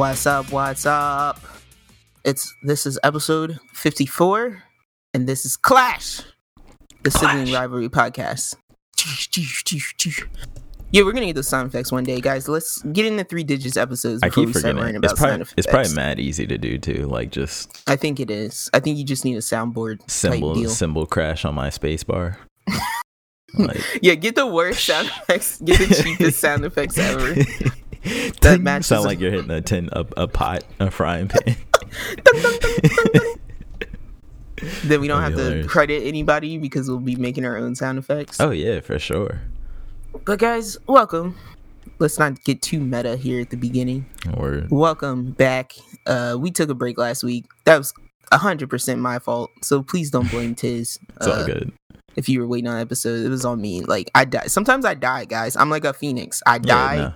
What's up? What's up? It's this is episode 54 and this is Clash, the sibling Clash. rivalry podcast. Yeah, we're gonna get those sound effects one day, guys. Let's get into three digits episodes I keep we forgetting. about It's sound probably effects. it's probably mad easy to do too. Like just I think it is. I think you just need a soundboard cymbal cymbal crash on my space bar. like yeah, get the worst sound effects. Get the cheapest sound effects ever. Ting, matches sound like you're hitting a tin a, a pot a frying pan. Then we don't have to credit anybody because we'll be making our own sound effects. oh yeah, for sure. But guys, welcome. Let's not get too meta here at the beginning. Or Welcome back. Uh, we took a break last week. That was hundred percent my fault. So please don't blame Tiz. it's all uh, good. If you were waiting on an episode, it was on me. Like I die. Sometimes I die, guys. I'm like a phoenix. I Yeah, die, no.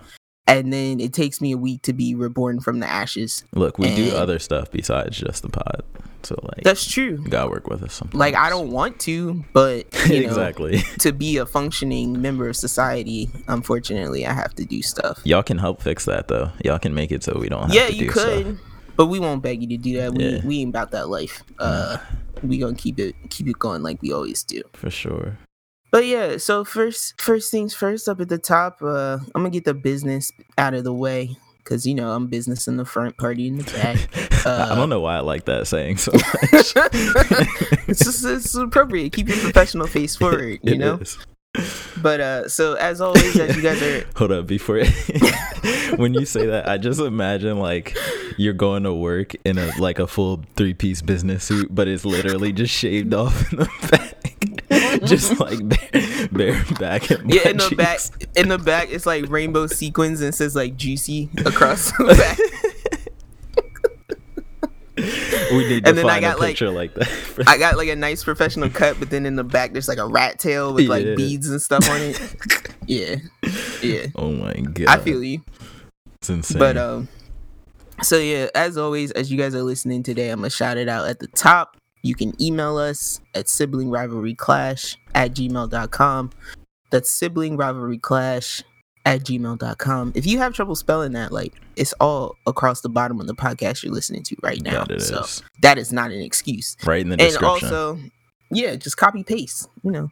And then it takes me a week to be reborn from the ashes. Look, we do other stuff besides just the pod. So like, That's true. you gotta work with us. Sometimes. Like I don't want to, but you know, exactly. to be a functioning member of society, unfortunately, I have to do stuff. Y'all can help fix that though. Y'all can make it so we don't have yeah, you do could, stuff. but we won't beg you to do that. We Yeah. we ain't about that life. Uh, we gonna keep it keep it going like we always do. for sure. But yeah, so first first things first, up at the top, uh, I'm gonna get the business out of the way because you know I'm business in the front, party in the back. I Uh, don't know why I like that saying so much. it's just it's appropriate. Keep your professional face forward, you It know. is. But uh, so as always, as you guys are Hold up, before when you say that, I just imagine like you're going to work in a like a full three piece business suit, but it's literally just shaved off in the back, just like bare, bare back Yeah, in the back, in the back, it's like rainbow sequins and says like juicy across the back. We to And then I got, like- like, that. I got like a nice professional cut, but then in the back there's like a rat tail with like Yeah. beads and stuff on it. Yeah, yeah, oh my god, I feel you. it's insane. But um, so yeah, as always, as you guys are listening today, I'm gonna shout it out at the top. You can email us at siblingrivalryclash rivalry clash at gmail.com. That's siblingrivalryclash rivalry clash at gmail.com. If you have trouble spelling that, like it's all across the bottom of the podcast you're listening to right now. It so is. that is not an excuse. right in the And description. And also, yeah, just copy paste, you know.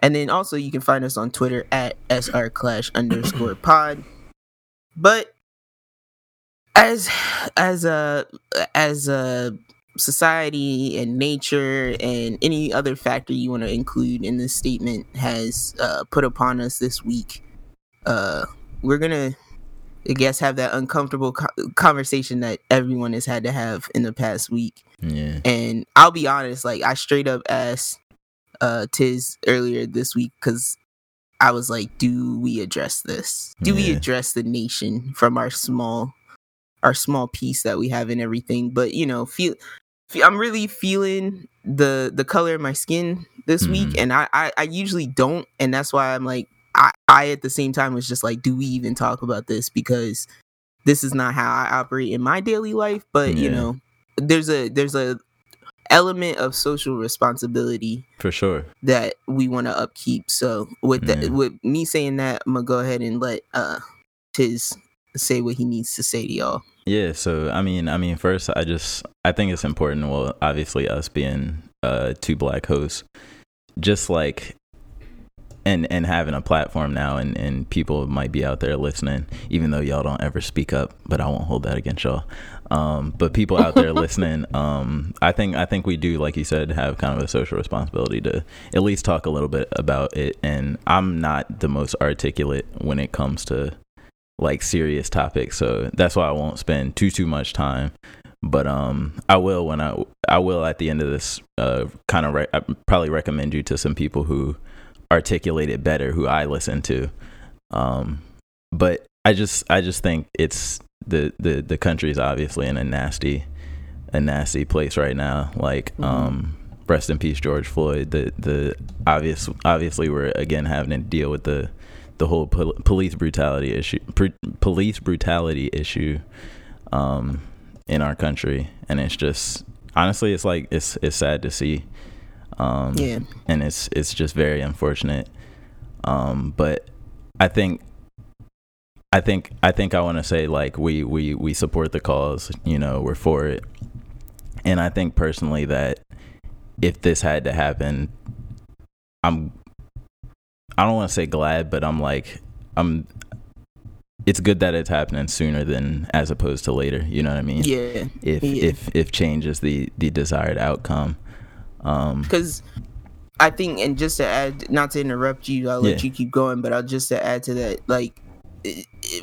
And then also you can find us on Twitter at srclash underscore pod. But as as a as a society and nature and any other factor you want to include in this statement has uh, put upon us this week, uh, we're gonna I guess have that uncomfortable co- conversation that everyone has had to have in the past week. yeah, And I'll be honest, like I straight up asked uh Tiz earlier this week because I was like, do we address this? Do we address the nation from our small our small piece that we have and everything? But you know, feel, fe I'm really feeling the the color of my skin this week, Mhm. and I, I I usually don't, and that's why I'm like I I at the same time was just like, do we even talk about this because this is not how I operate in my daily life, but you know, there's a there's a element of social responsibility for sure. that we want to upkeep. So with that, with me saying that, I'm gonna go ahead and let uh Tiz say what he needs to say to y'all. Yeah, so I mean, I mean, first, I just I think it's important. Well, obviously, us being uh two black hosts, just like and and having a platform now, and and people might be out there listening, even though y'all don't ever speak up. But I won't hold that against y'all. Um, but people out there listening, um, I think I think we do, like you said, have kind of a social responsibility to at least talk a little bit about it. And I'm not the most articulate when it comes to like serious topics so that's why i won't spend too too much time. But um i will when i i will at the end of this uh kind of re- I probably recommend you to some people who articulate it better who i listen to. Um but i just i just think it's the the the country is obviously in a nasty a nasty place right now. Like Mhm. um rest in peace george floyd. The the obvious obviously we're again having to deal with the the whole pol- police brutality issue pr- police brutality issue um in our country and it's just honestly it's like it's it's sad to see um Yeah. and it's it's just very unfortunate um but i think I think I think I want to say like we we we support the cause. You know, we're for it, and I think personally that if this had to happen, I'm I don't want to say glad, but I'm like I'm it's good that it's happening sooner than as opposed to later. You know what I mean? Yeah. If yeah. if if change is the the desired outcome. Um because I think, and just to add, not to interrupt you, I'll let Yeah. you keep going, but I'll just to add to that, like,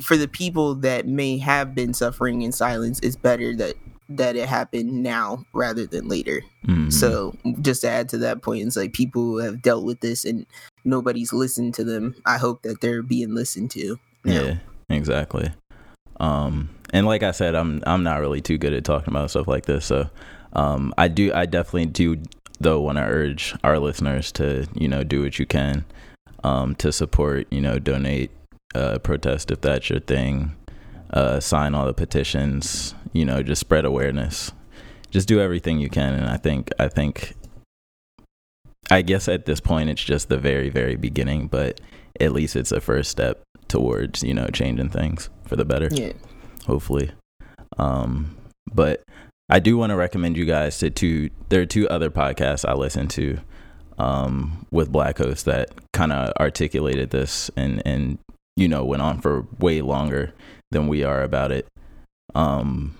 for the people that may have been suffering in silence, it's better that that it happened now rather than later. mhm. So, just to add to that point, it's like people who have dealt with this and nobody's listened to them. I hope that they're being listened to. now. Yeah, exactly. Um, and like I said, I'm I'm not really too good at talking about stuff like this. So, um, I do I definitely do though want to urge our listeners to you know do what you can, um, to support you know donate, uh, protest if that's your thing, uh, sign all the petitions, you know, just spread awareness, just do everything you can. And I think I think. I guess at this point it's just the very very beginning, but at least it's a first step towards you know changing things for the better. Yeah. hopefully. Um but i do want to recommend you guys to two there are two other podcasts i listen to um with black hosts that kind of articulated this and and you know went on for way longer than we are about it. Um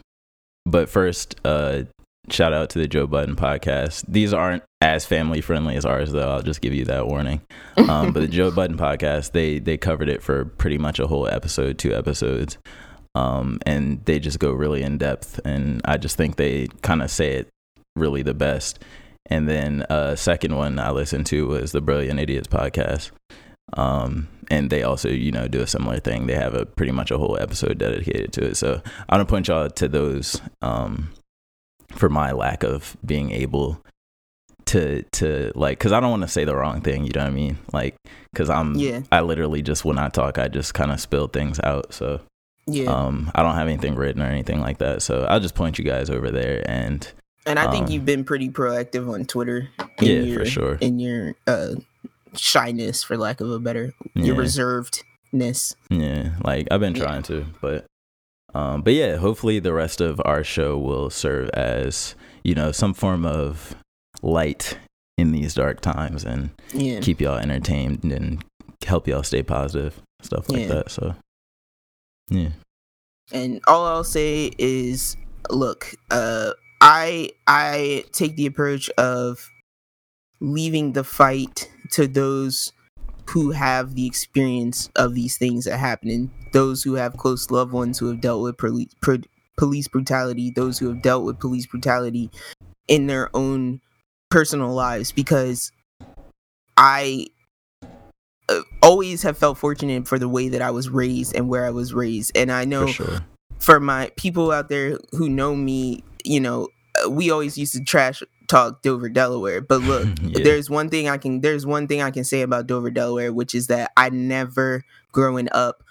but first uh shout out to the joe budden podcast these aren't as family friendly as ours though i'll just give you that warning um, but the Joe Budden podcast, they they covered it for pretty much a whole episode, two episodes, um, and they just go really in depth, and I just think they kind of say it really the best. And then uh, second one I listened to was the Brilliant Idiots podcast, um, and they also you know do a similar thing. They have a pretty much a whole episode dedicated to it. So I want to point y'all to those um, for my lack of being able to to like because i don't want to say the wrong thing you know what i mean like because i'm Yeah. i literally just when i talk i just kind of spill things out so Yeah. um i don't have anything written or anything like that so i'll just point you guys over there and And I think Um, you've been pretty proactive on Twitter. in Yeah, your, for sure. In your uh, shyness, for lack of a better, your reservedness. yeah like i've been Yeah. trying to but um but yeah hopefully the rest of our show will serve as you know some form of light in these dark times and Yeah. keep y'all entertained and help y'all stay positive stuff like Yeah. that so yeah and all I'll say is, look, uh, I I take the approach of leaving the fight to those who have the experience of these things that happening, those who have close loved ones who have dealt with police police brutality, those who have dealt with police brutality in their own personal lives, because I uh, always have felt fortunate for the way that I was raised and where I was raised, and I know for sure for my people out there who know me, you know, uh, we always used to trash talk Dover, Delaware. But look, Yeah. there's one thing I can there's one thing I can say about Dover, Delaware, which is that I never growing up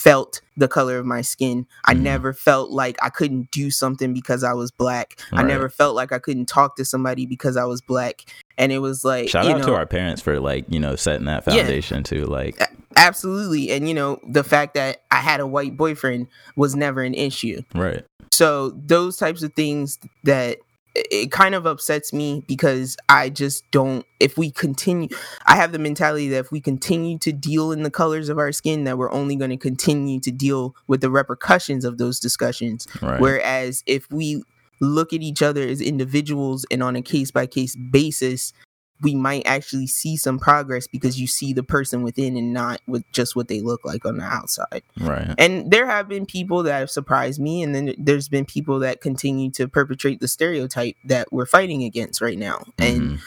felt the color of my skin. I Mhm. never felt like I couldn't do something because I was black. I never felt like I couldn't talk to somebody because I was black. And it was like Shout out know, to our parents for like you know setting that Yeah. foundation too. Like absolutely. And you know, the fact that I had a white boyfriend was never an issue. right, so those types of things that it- kind of upsets me because I just don't if we continue I have the mentality that if we continue to deal in the colors of our skin that we're only going to continue to deal with the repercussions of those discussions. Right, whereas if we look at each other as individuals and on a case by case basis we might actually see some progress because you see the person within and not with just what they look like on the outside right, and there have been people that have surprised me, and then there's been people that continue to perpetrate the stereotype that we're fighting against right now. And Mhm.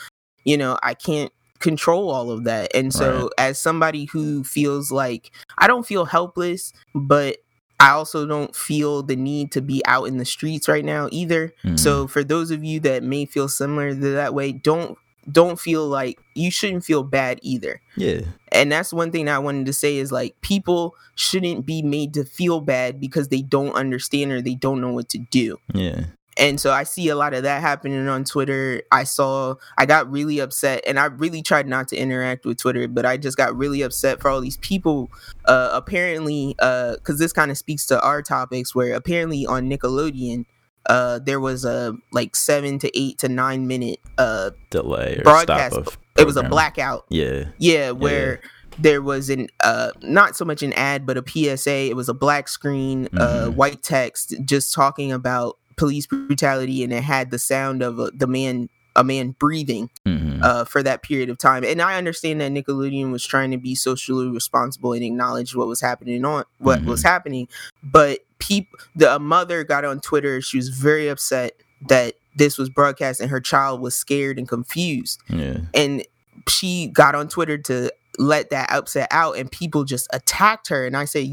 you know, I can't control all of that. And so, as somebody who feels like I don't feel helpless, but I also don't feel the need to be out in the streets right now either. Mhm. So, for those of you that may feel similar to that way, don't don't feel like you shouldn't feel bad either yeah, and that's one thing that I wanted to say is like people shouldn't be made to feel bad because they don't understand or they don't know what to do. yeah, and so I see a lot of that happening on Twitter. I saw, I got really upset, and I really tried not to interact with Twitter, but I just got really upset for all these people. Uh, apparently, because uh, this kind of speaks to our topics, where apparently on Nickelodeon, uh, there was a like seven to eight to nine minute uh delay or broadcast. stop of it was a blackout. Yeah. Yeah, where there was an uh not so much an ad but a PSA. It was a black screen, uh Mhm. white text just talking about police brutality and it had the sound of uh, the man a man breathing Mhm. uh for that period of time. And I understand that Nickelodeon was trying to be socially responsible and acknowledge what was happening on what Mhm. was happening, but people the a mother got on Twitter, she was very upset that this was broadcast and her child was scared and confused yeah. and she got on Twitter to let that upset out, and people just attacked her. And I said,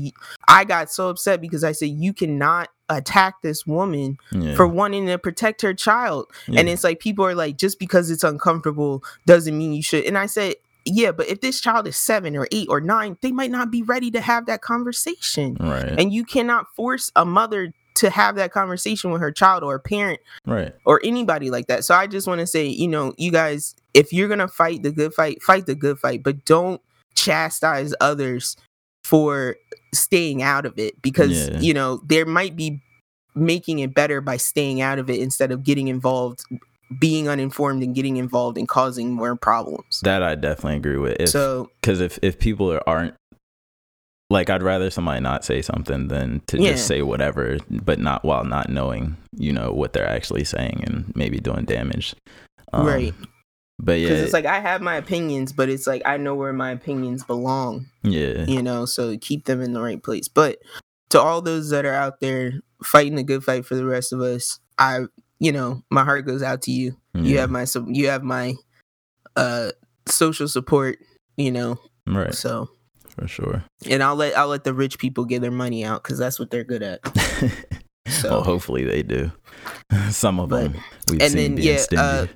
i got so upset because I said, you cannot attack this woman Yeah. for wanting to protect her child. And it's like people are like, just because it's uncomfortable doesn't mean you should. And I said, yeah, but if this child is seven or eight or nine, they might not be ready to have that conversation. right. And you cannot force a mother to have that conversation with her child or a parent right. or anybody like that. So I just want to say, you know, you guys, if you're gonna fight the good fight, fight the good fight, but don't chastise others for staying out of it because Yeah. you know there might be making it better by staying out of it instead of getting involved being uninformed and getting involved and causing more problems That I definitely agree with. If, so because if if people are, aren't like i'd rather somebody not say something than to Yeah. just say whatever but not while not knowing you know what they're actually saying and maybe doing damage. Um, right. but yeah because it's like i have my opinions but it's like i know where my opinions belong. Yeah. You know so keep them in the right place. But to all those that are out there fighting a good fight for the rest of us i you know my heart goes out to you. You have my you have my uh social support you know. Right. So for sure. And i'll let i'll let the rich people get their money out because that's what they're good at. So- well hopefully they do. Some of But- them. We've and seen then, being yeah, stingy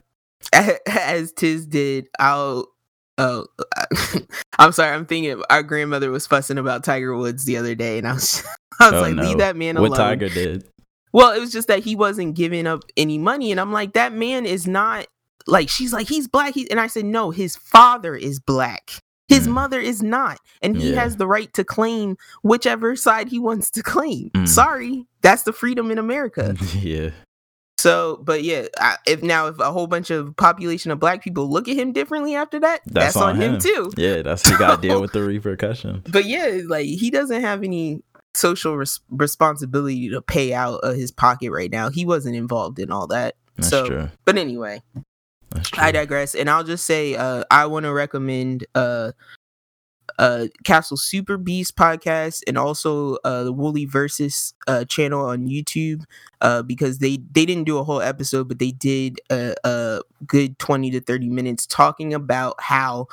uh, as tiz did i'll oh i'm sorry i'm thinking our grandmother was fussing about tiger woods the other day and i was i was Oh, like no. leave that man alone. What tiger did. Well, it was just that he wasn't giving up any money, and I'm like, that man is not like. She's like, he's black, he, and I said, no, his father is black. His Mm. mother is not, and he Yeah. has the right to claim whichever side he wants to claim. Mm. Sorry, that's the freedom in America. yeah So, but yeah, I, if now if a whole bunch of population of black people look at him differently after that, that's, That's on, on him. him. too. yeah that's he got to deal with the repercussions But yeah, like he doesn't have any social res- responsibility to pay out of his pocket right now. He wasn't involved in all that. that's so, true but anyway, I digress, and I'll just say uh, I want to recommend uh, uh, Castle Super Beast podcast and also uh, the Woolie Versus uh, channel on YouTube uh, because they they didn't do a whole episode, but they did a, a good twenty to thirty minutes talking about how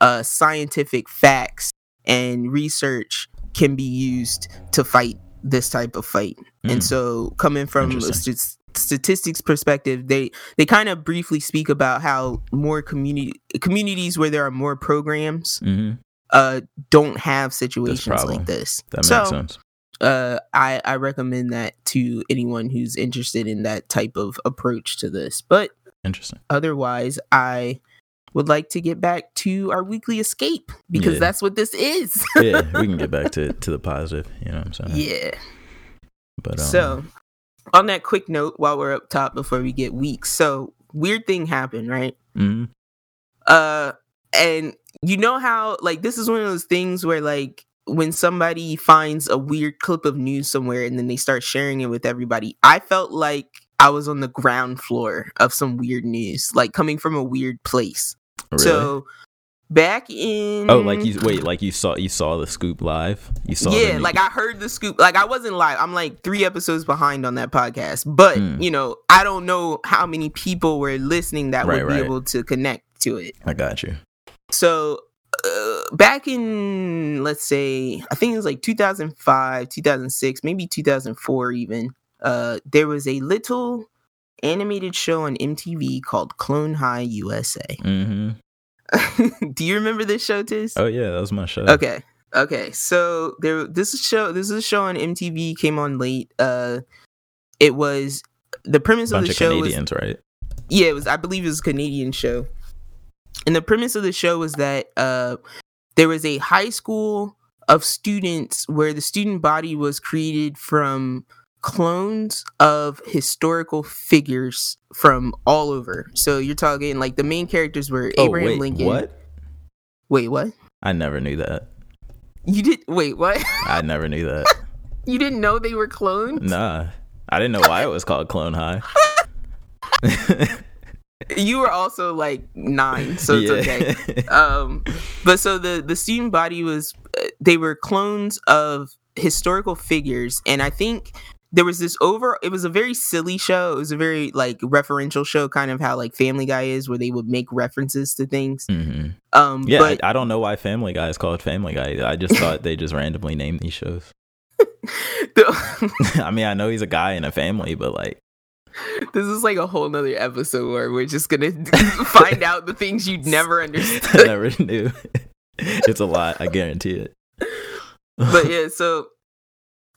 uh, scientific facts and research can be used to fight this type of fight. And Mm. so, coming from a st- statistics perspective, they they kind of briefly speak about how more community communities where there are more programs Mhm. uh don't have situations like this. that makes so, sense uh, I I recommend that to anyone who's interested in that type of approach to this. But interesting otherwise, I would like to get back to our weekly escape because Yeah. that's what this is. yeah we can get back to to the positive you know what i'm saying yeah. but um, So, on that quick note, while we're up top before we get weak, so weird thing happened, right? mhm. Uh, and you know how like this is one of those things where like when somebody finds a weird clip of news somewhere and then they start sharing it with everybody, I felt like I was on the ground floor of some weird news, like coming from a weird place. Really? So back in oh like you wait like you saw you saw the scoop live you saw yeah, like I heard the scoop. Like I wasn't live. I'm like three episodes behind on that podcast. But Mm. you know, I don't know how many people were listening that Right, would be right. able to connect to it. i got you So uh, back in let's say I think it was like 2005, 2006, maybe 2004 even. Uh, there was a little animated show on MTV called Clone High USA. hmm Do you remember this show, Tiz? oh yeah that was my show Okay. Okay. So there this is show this is a show on MTV came on late. Uh it was the premise of the of show Canadians, right? yeah, it was I believe it was a Canadian show, and the premise of the show was that uh, there was a high school of students where the student body was created from clones of historical figures from all over. So you're talking like the main characters were Abraham oh wait, Lincoln. what? Wait, what? I never knew that. You did wait, what? I never knew that. you didn't know they were clones? nah, I didn't know why it was called Clone High. You were also like nine, so it's okay. Um, but so the the student body was uh, they were clones of historical figures, and I think there was this over. It was a very silly show. It was a very like referential show, kind of how like Family Guy is, where they would make references to things. hmm Um, Yeah, but I, I don't know why Family Guy is called Family Guy. I just thought they just randomly named these shows. the- I mean, I know he's a guy in a family, but like, this is like a whole nother episode where we're just gonna find out the things you'd never I understood. never knew. it's a lot, I guarantee it. but yeah, so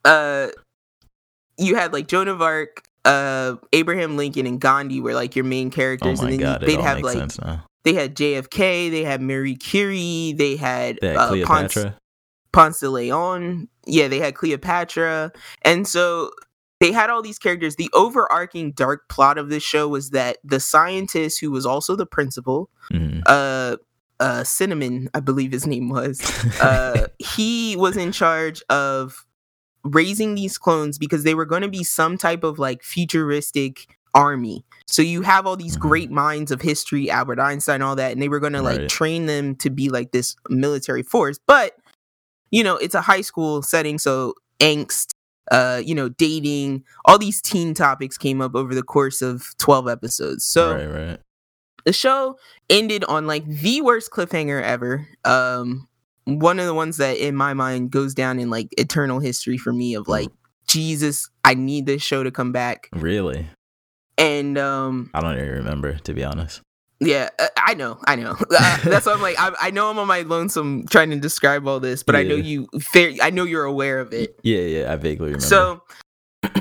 uh you had like Joan of Arc, uh Abraham Lincoln and Gandhi were like your main oh characters my and then you- god, it they'd have makes like sense now. they had JFK, they had Marie Curie, they had, They had uh, Ponce, Cleopatra. Ponce de Leon. Yeah, they had Cleopatra. And so they had all these characters. The overarching dark plot of this show was that the scientist who was also the principal, Mhm. uh uh Cinnamon, I believe his name was, uh he was in charge of raising these clones because they were going to be some type of like futuristic army. So you have all these Mhm. great minds of history, Albert Einstein, all that, and they were going to like train them to be like this military force. But you know, it's a high school setting, so angst, uh, you know, dating, all these teen topics came up over the course of 12 episodes. So right, right. the show ended on like the worst cliffhanger ever. Um, one of the ones that in my mind goes down in like eternal history for me of like Jesus, I need this show to come back. Really? And um, I don't even remember, to be honest. yeah, uh, I know, I know. Uh, that's why I'm like, I, I know I'm on my lonesome trying to describe all this, but I know you fair. I know you're aware of it. Yeah, yeah, I vaguely remember. So,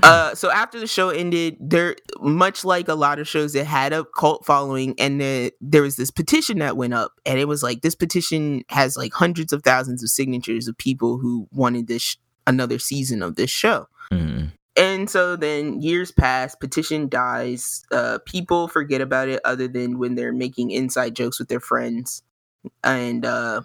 uh, so after the show ended, there much like a lot of shows that had a cult following, and the, there was this petition that went up, and it was like this petition has like hundreds of thousands of signatures of people who wanted this sh- another season of this show. Mhm. And so then years pass, petition dies, uh, people forget about it other than when they're making inside jokes with their friends. And, uh,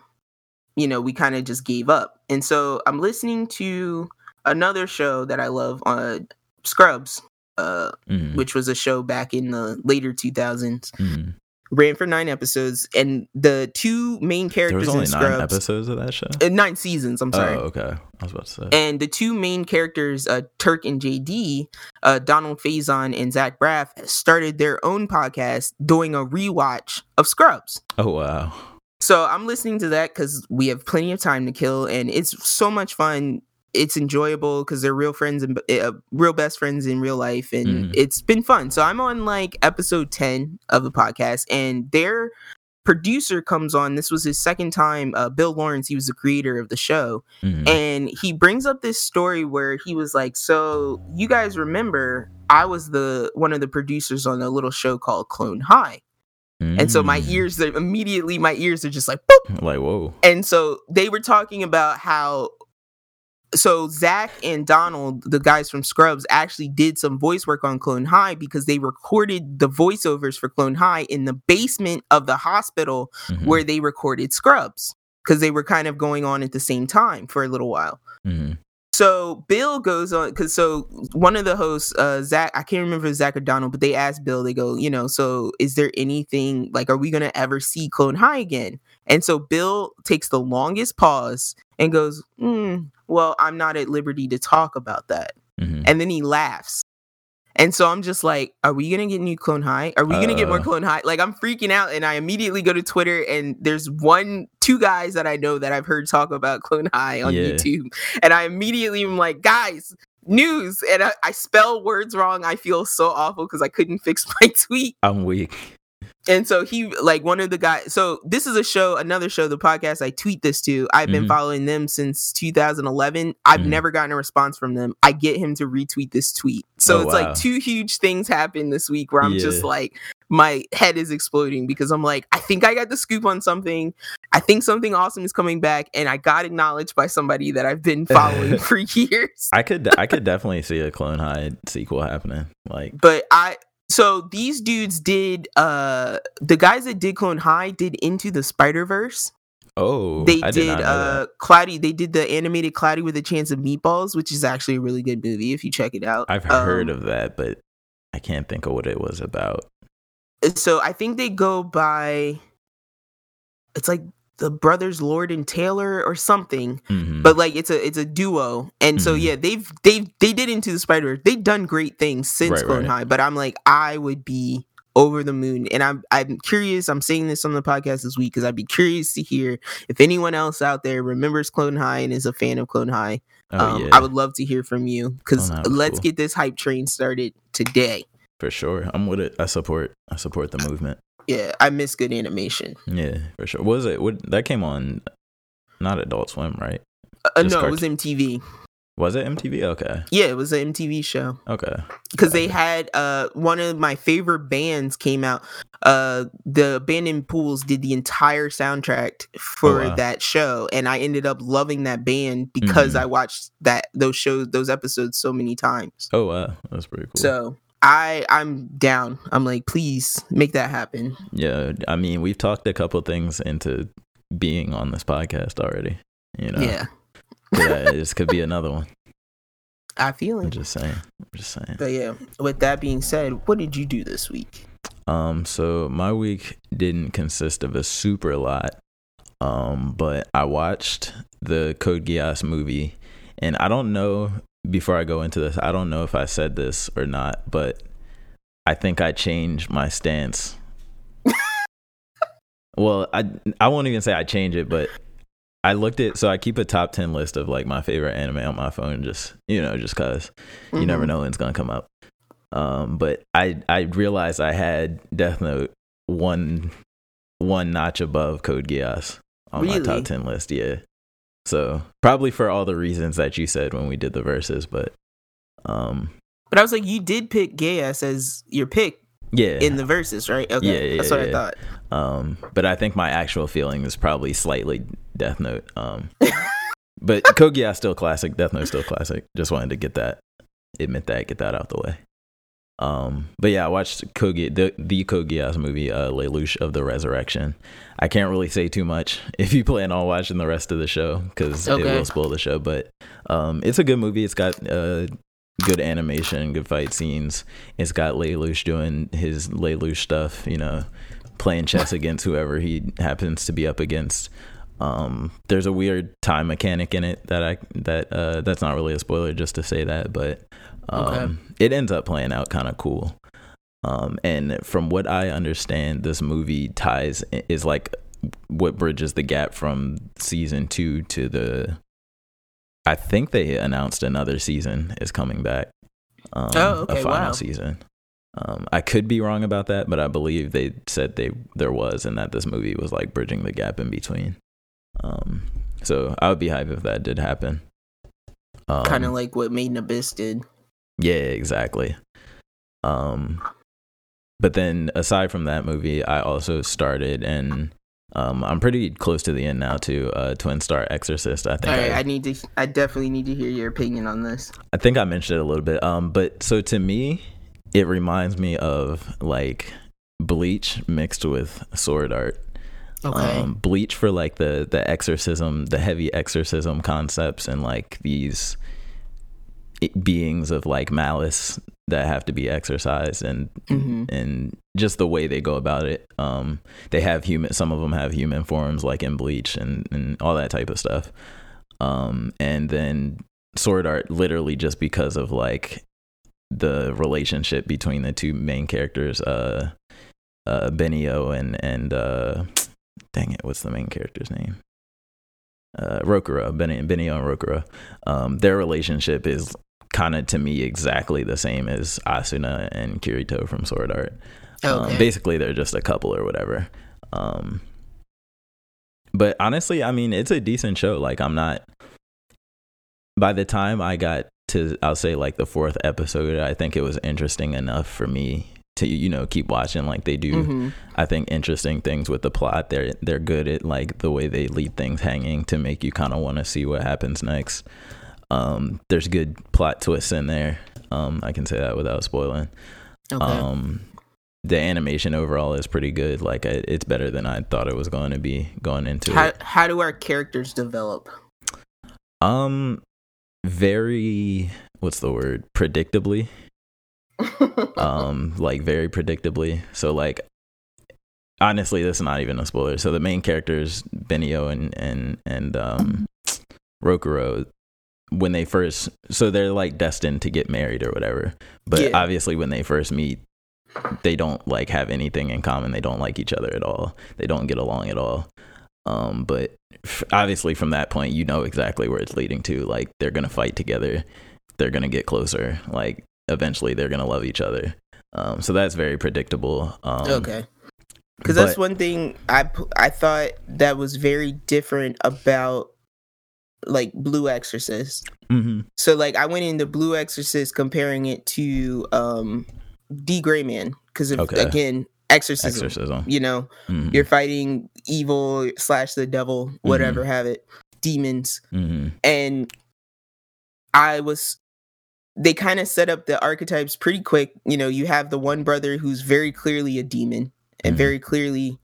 you know, we kind of just gave up. And so I'm listening to another show that I love on Scrubs, uh, Mhm. which was a show back in the later 2000s. Mhm. Ran for nine episodes, and the two main There characters was only in nine Scrubs, episodes of that show. uh, nine seasons. I'm sorry. Oh, okay. I was about to say. And the two main characters, uh, Turk and JD, uh, Donald Faison and Zach Braff, started their own podcast doing a rewatch of Scrubs. oh wow. So I'm listening to that because we have plenty of time to kill, and it's so much fun. It's enjoyable because they're real friends and uh, real best friends in real life, and Mhm. it's been fun. So I'm on like episode 10 of the podcast, and their producer comes on. This was his second time. Uh, Bill Lawrence, he was the creator of the show, Mhm. and he brings up this story where he was like so you guys remember i was the one of the producers on a little show called clone high and so my Mm. ears immediately my ears are just like boop Like whoa. and so they were talking about how so Zach and Donald, the guys from Scrubs, actually did some voice work on Clone High because they recorded the voiceovers for Clone High in the basement of the hospital Mhm. where they recorded Scrubs because they were kind of going on at the same time for a little while. Mhm. So Bill goes on because so one of the hosts, uh, Zach, I can't remember if it was Zach or Donald, but they asked Bill, they go, you know, so is there anything like, are we gonna ever see Clone High again? And so Bill takes the longest pause and goes, "Hmm, well, I'm not at liberty to talk about that. Mhm. And then he laughs. And so I'm just like, are we gonna get new Clone High? Are we gonna get more Uh. Clone High? Like I'm freaking out, and I immediately go to Twitter, and there's one, two guys that I know that I've heard talk about Clone High on Yeah. YouTube, and I immediately am like, guys, news, and I, I spell words wrong. I feel so awful because I couldn't fix my tweet. I'm weak. And so he like one of the guys so this is a show another show the podcast i tweet this to i've been Mhm. following them since 2011 i've Mhm. never gotten a response from them i get him to retweet this tweet so Oh, it's wow. like two huge things happen this week where i'm just like my head is exploding because i'm like i think i got the scoop on something i think something awesome is coming back and i got acknowledged by somebody that i've been following for years I could I could definitely see a Clone High sequel happening. Like but I so these dudes did uh the guys that did Clone High did Into the Spider Verse. oh, They I did, did uh Cloudy. They did the animated Cloudy with a Chance of Meatballs, which is actually a really good movie if you check it out. I've heard Um, of that, but I can't think of what it was about. So I think they go by. It's like the brothers Lord and Taylor or something, Mhm. but like it's a it's a duo, and so Mhm. yeah, they've they've they did Into the Spider. They've done great things since Right, Clone right. High, but I'm like I would be over the moon, and I'm I'm curious. I'm saying this on the podcast this week because I'd be curious to hear if anyone else out there remembers Clone High and is a fan of Clone High. oh um, yeah, I would love to hear from you because was let's cool. get this hype train started today. for sure. I'm with it. I support I support the movement. Yeah, I miss good animation. Yeah, for sure. What was it? What that came on? Not Adult Swim, right? Uh, Just no, it was MTV. Was it MTV? Okay, Yeah, it was an MTV show. okay. because they had uh one of my favorite bands came out uh the abandoned pools did the entire soundtrack for Oh, wow. that show and i ended up loving that band because Mhm. i watched that those shows those episodes so many times Oh wow, that's pretty cool. so i i'm down i'm like please make that happen yeah, I mean, we've talked a couple things into being on this podcast already. You know, yeah yeah, this could be another one. i feel it. I'm just saying. I'm just saying. but yeah with that being said what did you do this week Um, so my week didn't consist of a super lot. Um, but I watched the Code Geass movie, and I don't know. Before I go into this, I don't know if I said this or not, but I think I changed my stance. well, I I won't even say I changed it, but I looked at so I keep a top ten list of like my favorite anime on my phone, just you know, just cause you never Mhm. know when it's gonna come up. Um, but I I realized I had Death Note one one notch above Code Geass on my top ten list. Yeah, so probably for all the reasons that you said when we did the verses, but um, but i was like you did pick Geass as your pick yeah, in the verses right okay Yeah, yeah, that's what i yeah. thought um, but I think my actual feeling is probably slightly Death Note. Um, but Geass still classic. Death Note still classic. Just wanted to get that, admit that, get that out the way. Um, but yeah, I watched Ge- the the Geass movie, uh, Lelouch of the Resurrection. I can't really say too much if you plan on watching the rest of the show because it will spoil the show. But um, it's a good movie. It's got uh, good animation, good fight scenes. It's got Lelouch doing his Lelouch stuff. You know, playing chess against whoever he happens to be up against. Um, there's a weird time mechanic in it that I that uh, that's not really a spoiler just to say that, but um, Okay. it ends up playing out kind of cool. Um, and from what I understand, this movie ties is like what bridges the gap from season two to the. I think they announced another season is coming back. Um, Oh, okay, a final wow. season. Um, I could be wrong about that, but I believe they said they there was, and that this movie was like bridging the gap in between. Um, so I would be hyped if that did happen. Um, kind of like what Made in Abyss did. yeah, exactly. Um, but then aside from that movie, I also started and um, I'm pretty close to the end now to uh, Twin Star Exorcist. I think All right, I, I need to. I definitely need to hear your opinion on this. I think I mentioned it a little bit. Um, but so to me, it reminds me of like Bleach mixed with Sword Art. Okay. Um, Bleach for like the the exorcism, the heavy exorcism concepts, and like these beings of like malice that have to be exorcised, and Mhm. and just the way they go about it. Um, they have human. Some of them have human forms, like in Bleach, and and all that type of stuff. Um, and then Sword Art, literally just because of like the relationship between the two main characters, uh, uh, Benio and and uh, dang it, what's the main character's name? Uh, Rokuro, Benny, Benio and Rokuro. Um, their relationship is kind of to me exactly the same as Asuna and Kirito from Sword Art. Okay. Um, basically, they're just a couple or whatever. Um, but honestly, I mean, it's a decent show. Like, I'm not. By the time I got to, I'll say like the fourth episode, I think it was interesting enough for me to you know keep watching. Like they do, Mhm. I think interesting things with the plot. They're they're good at like the way they leave things hanging to make you kind of want to see what happens next. Um, there's good plot twists in there. Um, I can say that without spoiling. Okay. Um, the animation overall is pretty good. Like I, it's better than I thought it was going to be going into how it. how do our characters develop? Um, very what's the word? Predictably. Um, like very predictably. So like, honestly, this is not even a spoiler. So the main characters, Benio and and and um, Rokuro, when they first, so they're like destined to get married or whatever. But Yeah. obviously, when they first meet, they don't like have anything in common. They don't like each other at all. They don't get along at all. Um, but f- obviously, from that point, you know exactly where it's leading to. Like they're gonna fight together. They're gonna get closer. Like eventually, they're gonna love each other. Um, so that's very predictable. Um, okay. Because that's one thing I I thought that was very different about like Blue Exorcist. mhm. So like I went into Blue Exorcist comparing it to um D Gray Man because Okay. again exorcism, Exorcism. You know, Mhm. you're fighting evil slash the devil, whatever have it, demons, Mhm. and I was. They kind of set up the archetypes pretty quick. You know, you have the one brother who's very clearly a demon and Mhm. very clearly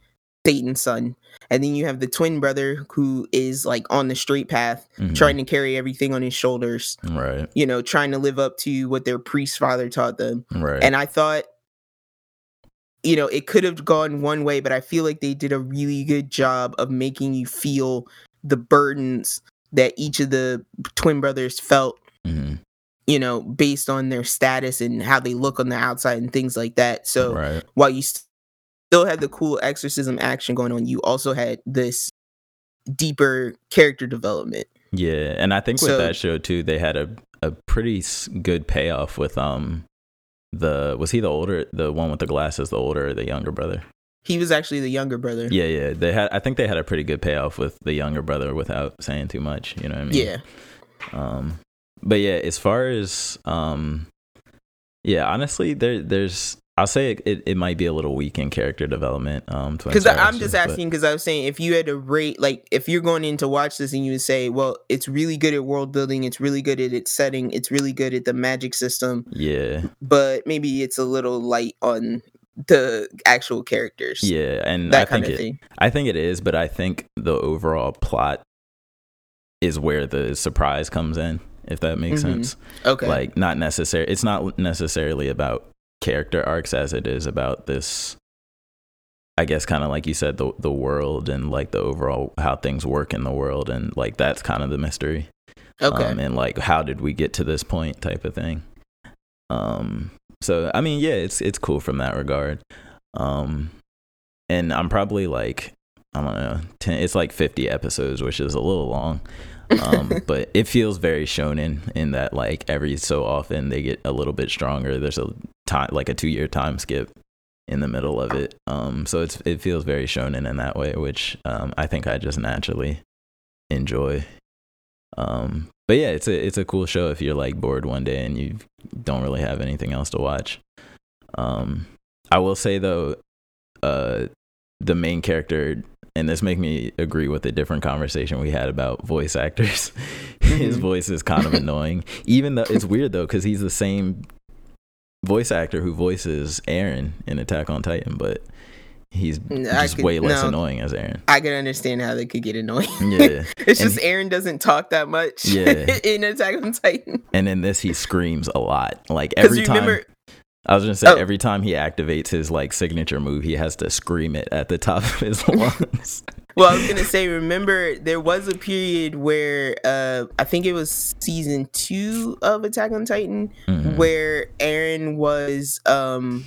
Satan's son. And then you have the twin brother who is like on the straight path, Mhm. trying to carry everything on his shoulders, Right. you know, trying to live up to what their priest father taught them. Right. And I thought, you know, it could have gone one way, but I feel like they did a really good job of making you feel the burdens that each of the twin brothers felt Mhm. You know, based on their status and how they look on the outside and things like that. So right. while you st- still had the cool exorcism action going on, you also had this deeper character development. Yeah, and I think with So- that show too, they had a a pretty good payoff with um the was he the older the one with the glasses the older or the younger brother He was actually the younger brother. yeah yeah they had i think they had a pretty good payoff with the younger brother without saying too much you know what i mean Yeah. um but yeah as far as um yeah honestly there there's i'll say it, it, it might be a little weak in character development um Because I'm just asking because I was saying if you had to rate, like, if you're going in to watch this and you would say, well, it's really good at world building, it's really good at its setting, it's really good at the magic system, yeah but maybe it's a little light on the actual characters. yeah and That i kind think of it, thing. I think it is, but I think the overall plot is where the surprise comes in, if that makes Mhm. sense. Okay. Like not necessary it's not necessarily about character arcs as it is about this I guess kind of like you said the the world and like the overall how things work in the world and like that's kind of the mystery. okay. Um, and like how did we get to this point type of thing. Um so I mean yeah, it's it's cool from that regard. Um and I'm probably like I don't know, 10, it's like 50 episodes, which is a little long. Um but it feels very shonen in that like every so often they get a little bit stronger. There's a time like a 2-year time skip in the middle of it. Um so it's it feels very shonen in that way, which um I think I just naturally enjoy. Um, but yeah, it's a it's a cool show if you're like bored one day and you don't really have anything else to watch. Um, I will say though, uh, the main character, and this make me agree with a different conversation we had about voice actors. His Mhm. voice is kind of annoying, even though it's weird though because he's the same voice actor who voices Eren in Attack on Titan, but he's I just could- way less no. annoying as Eren. I can understand how they could get annoying. Yeah. it's And just Eren doesn't talk that much. Yeah. in Attack on Titan. And in this, he screams a lot. Like every you time, remember, I was gonna say Oh. every time he activates his like signature move, he has to scream it at the top of his lungs. well, I was gonna say, remember there was a period where uh, I think it was season two of Attack on Titan Mhm. where Eren was um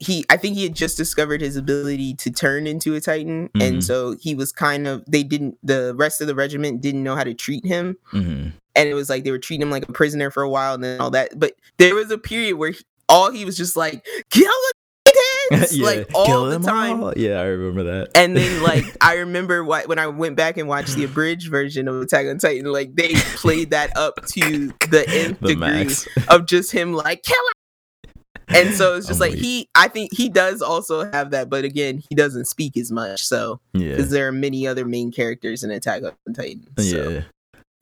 he I think he had just discovered his ability to turn into a Titan, Mhm. and so he was kind of they didn't the rest of the regiment didn't know how to treat him, hmm and it was like they were treating him like a prisoner for a while, and then all that. But there was a period where he, all he was just like kill the Titans, like all Kill the time. all. Yeah, I remember that. And then, like, I remember why, when I went back and watched the abridged version of Attack on Titan, like, they played that up to the nth the degree max. of just him, like, kill. And so it's just I'm like weak. he, I think he does also have that, but again, he doesn't speak as much. So, Yeah. because there are many other main characters in Attack on Titan. So. Yeah.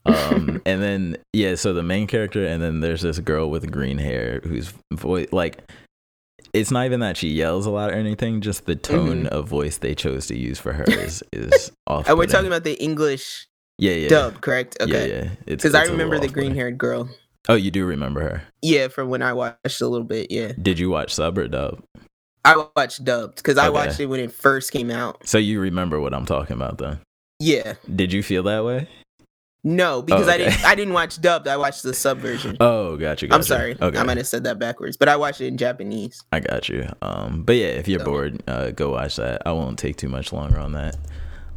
um and then yeah so the main character and then there's this girl with green hair whose voice like it's not even that she yells a lot or anything just the tone of voice they chose to use for her is is off And we're talking about the English yeah yeah dub, correct? yeah Okay. yeah it's Because I remember the green haired girl. Oh you do remember her Yeah, from when I watched a little bit. Yeah. did you watch sub or dub I watched dubbed because I Okay. watched it when it first came out. so you remember what i'm talking about then Yeah. did you feel that way No, because I okay. didn't. I didn't watch dubbed. I watched the sub version. oh gotcha, gotcha. I'm sorry. okay I might have said that backwards, but I watched it in Japanese. I got you. Um, but yeah, if you're So- bored, uh, go watch that. I won't take too much longer on that.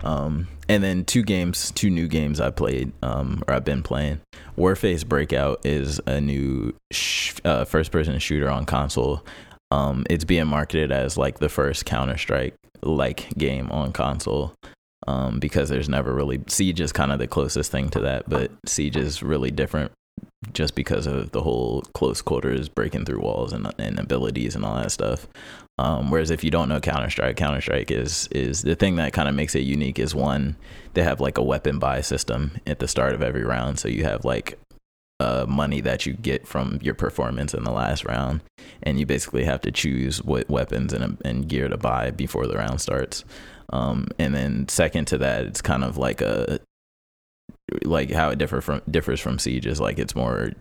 Um, and then two games, two new games I played, um, or I've been playing. Warface Breakout is a new sh- uh, first-person shooter on console. Um, it's being marketed as like the first Counter Strike like game on console. Um, because there's never really Siege is kind of the closest thing to that, but Siege is really different just because of the whole close quarters breaking through walls and, and abilities and all that stuff. Um, whereas if you don't know Counter Strike, Counter Strike is is the thing that kind of makes it unique. Is one they have like a weapon buy system at the start of every round, so you have like uh, money that you get from your performance in the last round, and you basically have to choose what weapons and, and gear to buy before the round starts. Um, and then second to that, it's kind of like a like how it differ from differs from Siege is like it's more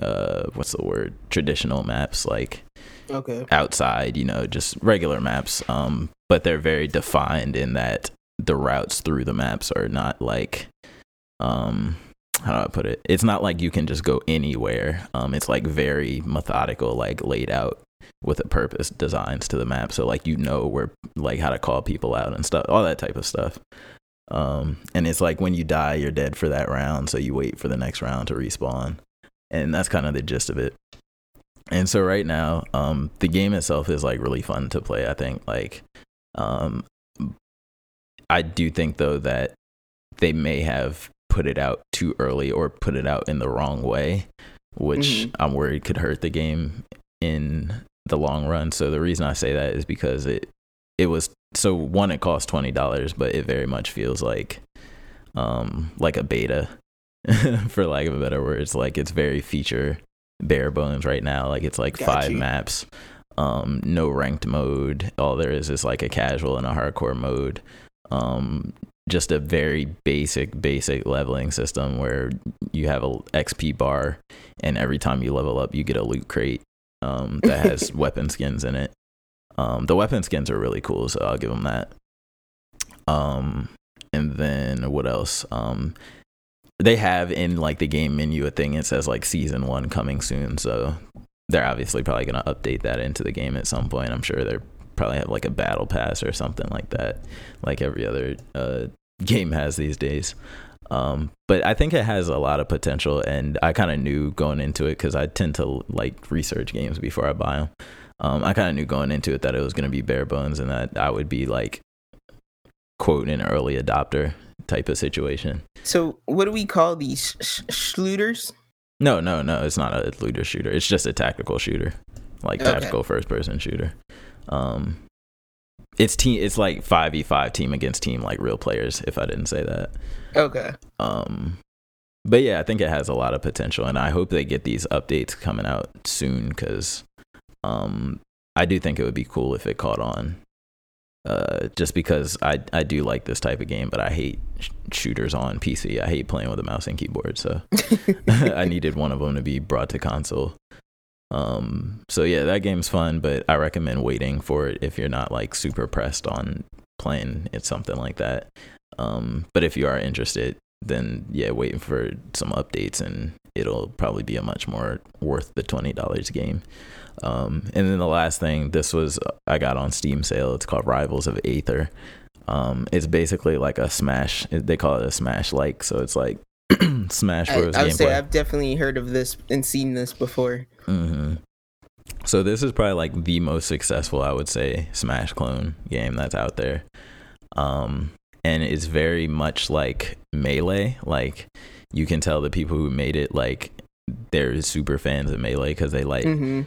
uh what's the word traditional maps like Okay. outside you know just regular maps um but they're very defined in that the routes through the maps are not like um how do I put it? It's not like you can just go anywhere. Um, it's like very methodical, like laid out with a purpose designs to the map. So like you know where like how to call people out and stuff, all that type of stuff. Um, and it's like when you die, you're dead for that round, so you wait for the next round to respawn, and that's kind of the gist of it. And so right now, um, the game itself is like really fun to play. I think like, um, I do think though that they may have put it out too early or put it out in the wrong way, which Mhm. I'm worried could hurt the game in the long run. So the reason I say that is because it it was so one it costs twenty dollars, but it very much feels like um like a beta for lack of a better word. It's like it's very feature bare bones right now. Like it's like Got five you. maps, um, no ranked mode. All there is is like a casual and a hardcore mode. Um, just a very basic, basic leveling system where you have a XP bar, and every time you level up, you get a loot crate um, that has weapon skins in it. Um, the weapon skins are really cool, so I'll give them that. Um, and then what else? Um, they have in like the game menu a thing. It says like season one coming soon, so they're obviously probably gonna update that into the game at some point. I'm sure they're probably have like a battle pass or something like that, like every other uh, game has these days. Um, but I think it has a lot of potential, and I kind of knew going into it because I tend to like research games before I buy them. Um, I kind of knew going into it that it was going to be bare bones and that I would be like, quote, an early adopter type of situation. So what do we call these sh- schlooters? No, no, no, it's not a looter shooter. It's just a tactical shooter, like Okay. tactical first person shooter. Um, it's team. It's like five v five team against team, like real players. If I didn't say that. Okay. Um, but yeah, I think it has a lot of potential, and I hope they get these updates coming out soon because, um, I do think it would be cool if it caught on. Uh, just because I I do like this type of game, but I hate sh- shooters on PC. I hate playing with a mouse and keyboard, so I needed one of them to be brought to console. Um, so yeah, that game's fun, but I recommend waiting for it if you're not like super pressed on playing it something like that. Um, but if you are interested, then yeah, waiting for some updates and it'll probably be a much more worth the twenty dollars game. Um, and then the last thing, this was I got on Steam sale. It's called Rivals of Aether. Um, it's basically like a Smash. They call it a Smash like. So it's like Smash Bros. I, I would gameplay. say I've definitely heard of this and seen this before. hmm So this is probably like the most successful, I would say, Smash clone game that's out there. Um, and it's very much like Melee. Like you can tell the people who made it, like they're super fans of Melee because they like hmm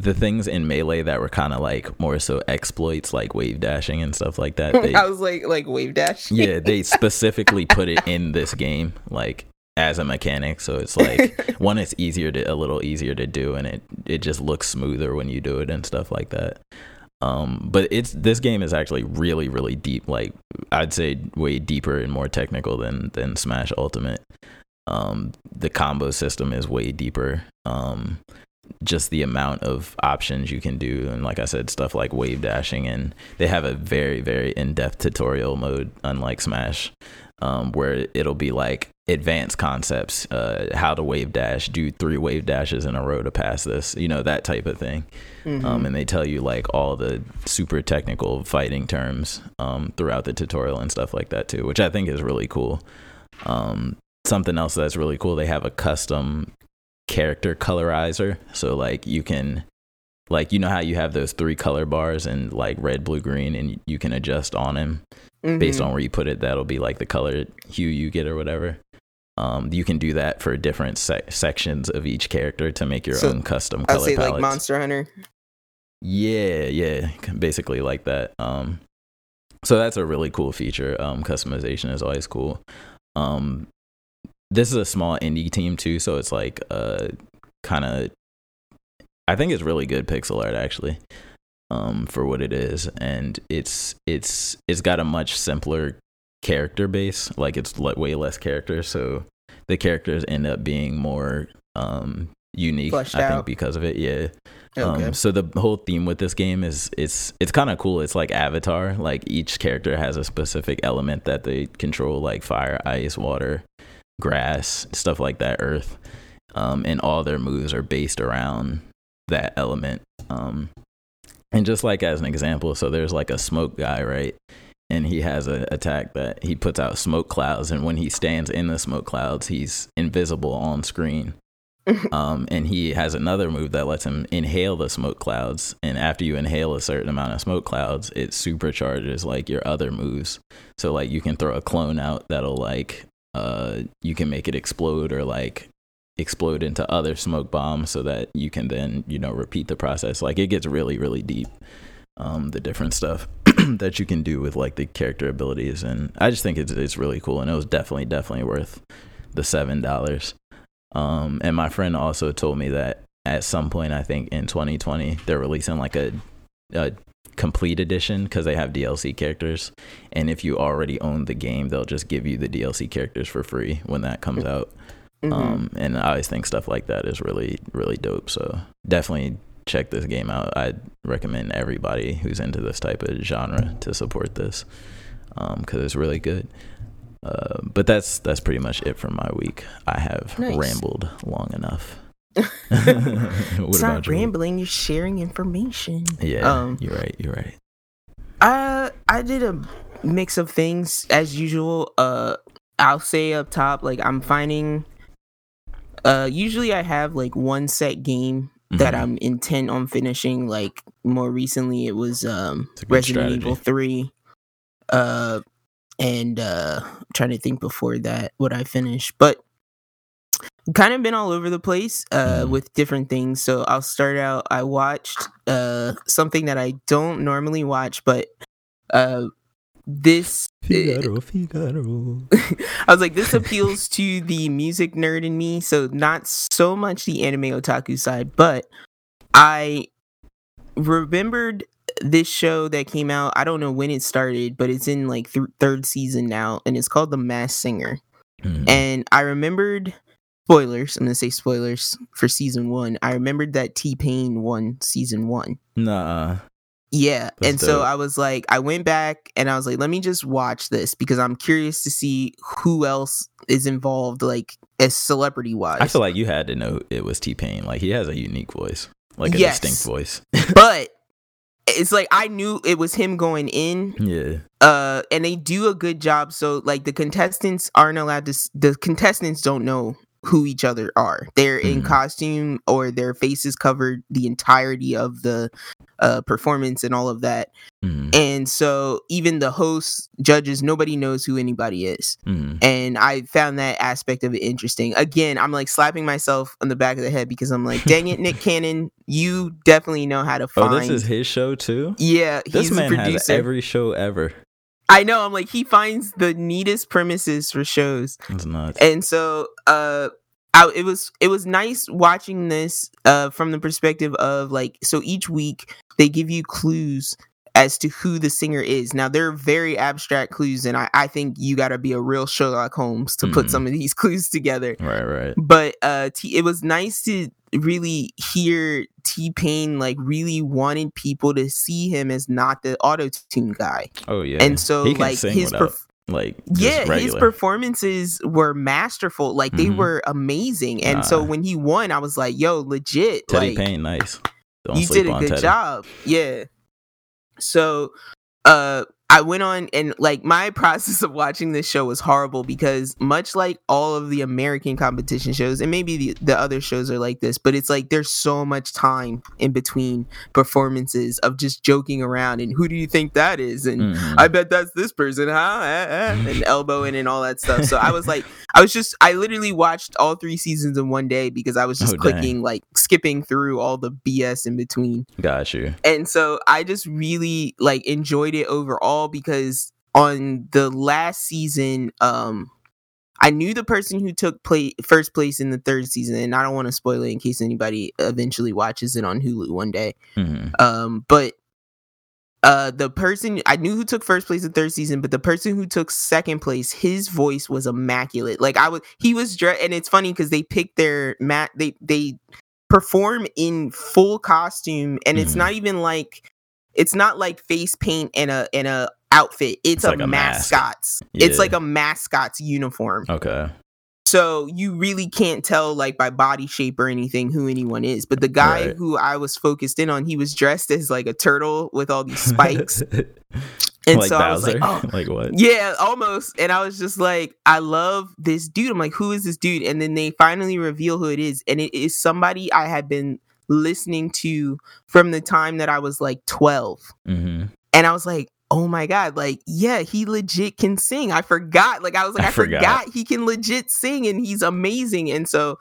the things in Melee that were kind of like more so exploits, like wave dashing and stuff like that. They, I was like, like wave dash. yeah, they specifically put it in this game, like as a mechanic. So it's like one, it's easier to a little easier to do, and it it just looks smoother when you do it and stuff like that. Um, but it's this game is actually really really deep. Like I'd say way deeper and more technical than than Smash Ultimate. Um, the combo system is way deeper. Um, just the amount of options you can do. And like i said stuff like wave dashing and they have a very very in-depth tutorial mode unlike smash um, where it'll be like advanced concepts uh, how to wave dash do three wave dashes in a row to pass this you know that type of thing. Mhm. um, and they tell you like all the super technical fighting terms um, throughout the tutorial and stuff like that too which i think is really cool. Um, something else that's really cool they have a custom character colorizer so like you can like you know how you have those three color bars and like red blue green and you can adjust on them based Mhm. on where you put it that'll be like the color hue you get or whatever um, you can do that for different sec- sections of each character to make your So, own custom I'll color say palettes. like Monster Hunter. Yeah, yeah, basically like that. Um, so that's a really cool feature. Um, customization is always cool. Um, this is a small indie team too, so it's like uh, kind of. I think it's really good pixel art actually, um, for what it is, and it's it's it's got a much simpler character base. Like it's le- way less characters, so the characters end up being more um unique. Fleshed I think because of it, yeah. Okay. Um, so the whole theme with this game is it's it's kind of cool. It's like Avatar. Like each character has a specific element that they control, like fire, ice, water, grass, stuff like that, earth. Um, and all their moves are based around that element. Um, and just like as an example, so there's like a smoke guy, right? And he has an attack that he puts out smoke clouds, and when he stands in the smoke clouds, he's invisible on screen um, and he has another move that lets him inhale the smoke clouds. And after you inhale a certain amount of smoke clouds, it supercharges like your other moves. So like you can throw a clone out that'll like uh you can make it explode or like explode into other smoke bombs so that you can then you know repeat the process. Like it gets really really deep. Um, the different stuff that you can do with like the character abilities, and I just think it's it's really cool, and it was definitely definitely worth the seven dollars. Um, and my friend also told me that at some point, I think in 2020, they're releasing like a, a complete edition because they have DLC characters. And if you already own the game, they'll just give you the DLC characters for free when that comes out. Mhm. Um, and I always think stuff like that is really, really dope. So definitely check this game out. I'd recommend everybody who's into this type of genre to support this because it's really good. Uh, but that's that's pretty much it for my week. I have Nice. rambled long enough. what it's not you? rambling. You're sharing information. Yeah, Um, you're right. You're right. Uh, I did a mix of things as usual. Uh, I'll say up top, like I'm finding. Uh, usually I have like one set game that Mhm. I'm intent on finishing. Like more recently, it was um It's a good Resident strategy. Evil Three. Uh, and uh, I'm trying to think before that what I finished, but kind of been all over the place uh Mhm. with different things. So I'll start out. I watched uh something that I don't normally watch, but uh this Figaro, Figaro. I was like, this appeals to the music nerd in me, so not so much the anime otaku side, but I remembered this show that came out. I don't know when it started, but it's in like th- third season now, and it's called The Mass Singer. Mhm. And I remembered spoilers. I'm gonna say spoilers for season one. I remembered that T Pain won season one. Nah. Yeah. That's and so. I was like, I went back and I was like, let me just watch this because I'm curious to see who else is involved, like as celebrity wise. I feel like you had to know it was T Pain. Like he has a unique voice, like a Yes. distinct voice. but it's like I knew it was him going in. yeah. Uh, and they do a good job. So like the contestants aren't allowed to. The contestants don't know who each other are. They're in Mhm. costume or their faces covered the entirety of the uh performance and all of that. Mm-hmm. And so even the hosts, judges, nobody knows who anybody is. Mm-hmm. And I found that aspect of it interesting. Again, I'm like slapping myself on the back of the head because I'm like, dang it, Nick Cannon, you definitely know how to find. Oh, this is his show too. yeah, This man has every show ever. I know. I'm like, he finds the neatest premises for shows. It's nuts. And so, uh, I, it was it was nice watching this uh from the perspective of like so each week they give you clues as to who the singer is. Now they're very abstract clues, and I, I think you got to be a real Sherlock Holmes to put Mhm. some of these clues together. Right, right. But uh, T- it was nice to really hear T Pain like really wanted people to see him as not the auto tune guy, Oh yeah. and so like his without, perf- like yeah his performances were masterful like they Mhm. were amazing and so when he won i was like yo legit Teddy like Payne, nice. Don't you did a good Teddy. job yeah so uh I went on and like my process of watching this show was horrible because much like all of the American competition shows and maybe the, the other shows are like this, but it's like there's so much time in between performances of just joking around and who do you think that is and Mhm. I bet that's this person, huh? Ah, ah, and elbowing and all that stuff. So I was like, I was just, I literally watched all three seasons in one day because I was just Oh, dang. clicking, like skipping through all the BS in between. Got you. And so I just really like enjoyed it overall because on the last season, um, I knew the person who took play first place in the third season, and I don't want to spoil it in case anybody eventually watches it on Hulu one day. hmm Um, but uh, the person I knew who took first place in third season, but the person who took second place, his voice was immaculate. Like I was, he was dressed, and it's funny because they picked their mat. They they perform in full costume, and it's Mhm. not even like it's not like face paint and a and a outfit. It's, It's a, like a mask. mascot's. It's like a mascot's uniform. Okay. So you really can't tell like by body shape or anything who anyone is. But the guy Right. who I was focused in on, he was dressed as like a turtle with all these spikes. and like so I was Bowser. like, oh like what? yeah, almost. And I was just like, I love this dude. I'm like, who is this dude? And then they finally reveal who it is. And it is somebody I had been listening to from the time that I was like 12. hmm And I was like, oh my God, like, yeah, he legit can sing. I forgot. Like, I was like, I I, forgot. forgot. he can legit sing and he's amazing. And so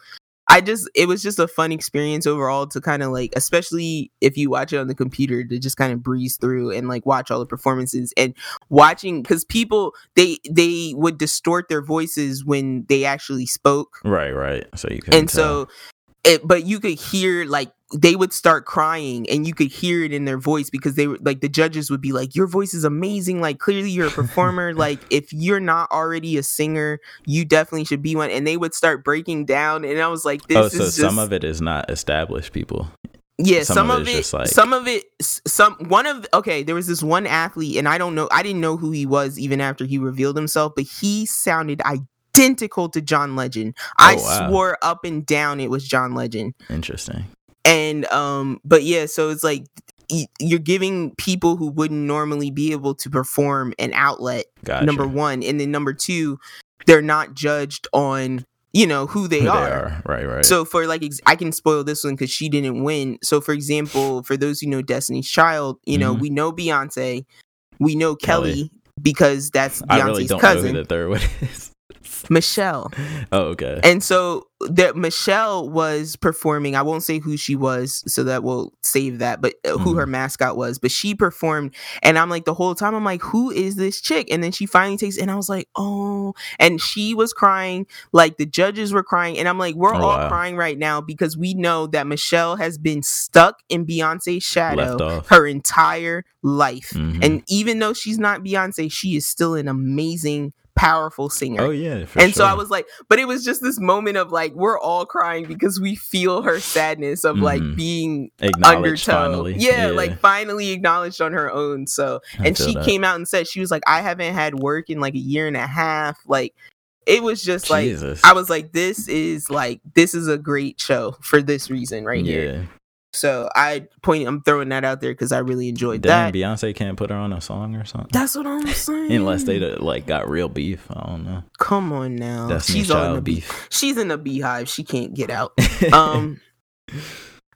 I just, it was just a fun experience overall to kind of like, especially if you watch it on the computer, to just kind of breeze through and like watch all the performances and watching, because people, they, they would distort their voices when they actually spoke Right, right. So you can. and so it but you could hear like they would start crying and you could hear it in their voice because they were like the judges would be like your voice is amazing like clearly you're a performer like if you're not already a singer you definitely should be one and they would start breaking down and i was like oh, this oh, is so just some of it is not established people. yeah some some, of it it, like- some of it some one of okay there was this one athlete and i don't know i didn't know who he was even after he revealed himself but he sounded identical to john legend i Oh, wow. swore up and down it was john legend Interesting. And um but yeah so it's like you're giving people who wouldn't normally be able to perform an outlet Gotcha. number one and then number two they're not judged on you know who they, Who are. Right, right. so for like ex- i can spoil this one because she didn't win so for example for those who know destiny's child you know Mhm. we know beyonce we know Kelly. kelly, because that's I really beyonce's don't cousin know who the third one is. michelle oh, okay. and so that Michelle was performing. I won't say who she was, so that will save that. But uh, who her mascot was. But she performed, and I'm like the whole time I'm like, who is this chick? And then she finally takes, and I was like, oh. And she was crying, like the judges were crying, and I'm like, we're Oh, all wow. crying right now because we know that Michelle has been stuck in Beyonce's shadow her entire life. Mhm. And even though she's not Beyonce, she is still an amazing powerful singer. Oh yeah, and so I was like, but it was just this moment of like we're all crying because we feel her sadness of like Mhm. being undertow. finally. Yeah, like finally acknowledged on her own. So and she that. came out and said she was like, I haven't had work in like a year and a half. Like it was just like I was like, this is like this is a great show for this reason right yeah. here. So I point I'm throwing that out there because I really enjoyed Damn, that. Beyonce can't put her on a song or something. That's what I'm saying. Unless they like got real beef. I don't know. come on now. Destiny's She's all in the beef. She's in the beehive. She can't get out. um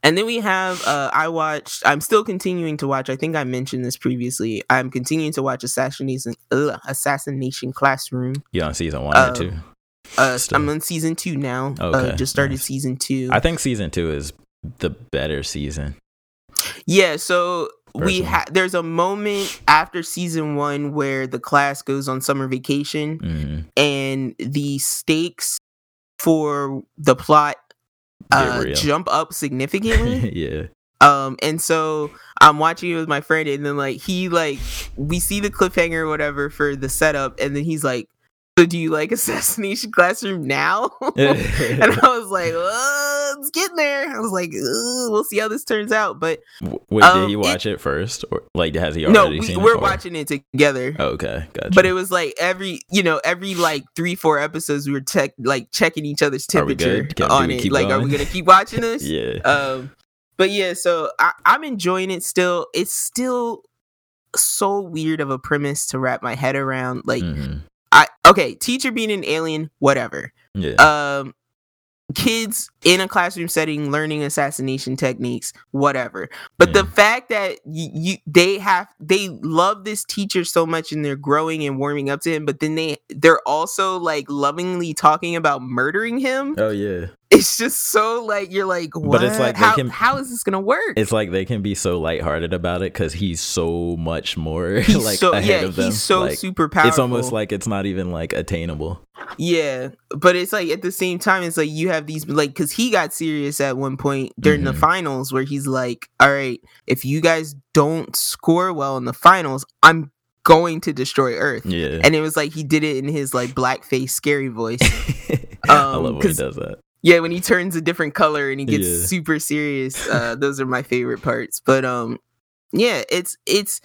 and then we have uh i watched i'm still continuing to watch i think i mentioned this previously i'm continuing to watch assassination ugh, assassination classroom you on season one uh, or two? uh i'm on season two now uh Okay, just started nice. season two I think season two is the better season. yeah so we Personally. have there's a moment after season one where the class goes on summer vacation Mm, and the stakes for the plot uh jump up significantly yeah. Um, and so I'm watching it with my friend, and then like he like we see the cliffhanger or whatever for the setup, and then he's like, "So do you like Assassination Classroom now?" and I was like, uh, "It's getting there." I was like, "We'll see how this turns out." But Wait, Um, did he watch it, first, or like has he no, already we, seen we're it? watching it together. Oh, okay, gotcha. But it was like every, you know, every like three, four episodes, we were check like checking each other's we temperature? Can- on we it. Like, are we going? gonna keep watching this? yeah. um but yeah so I, i'm enjoying it still it's still so weird of a premise to wrap my head around like Mhm. Okay teacher being an alien whatever Yeah. um kids in a classroom setting learning assassination techniques whatever but the fact that you, you they have they love this teacher so much and they're growing and warming up to him but then they they're also like lovingly talking about murdering him oh yeah. it's just so like you're like what? But it's like how, can- how is this gonna work It's like they can be so lighthearted about it because he's so much more he's like so ahead yeah of them. he's so Like, super powerful It's almost like it's not even like attainable. yeah but it's like at the same time it's like you have these like because he got serious at one point during the Mhm. finals where he's like all right if you guys don't score well in the finals i'm going to destroy earth Yeah. and it was like he did it in his like blackface scary voice I um, love when he does that. yeah when he turns a different color and he gets Yeah. super serious uh those are my favorite parts but um yeah it's it's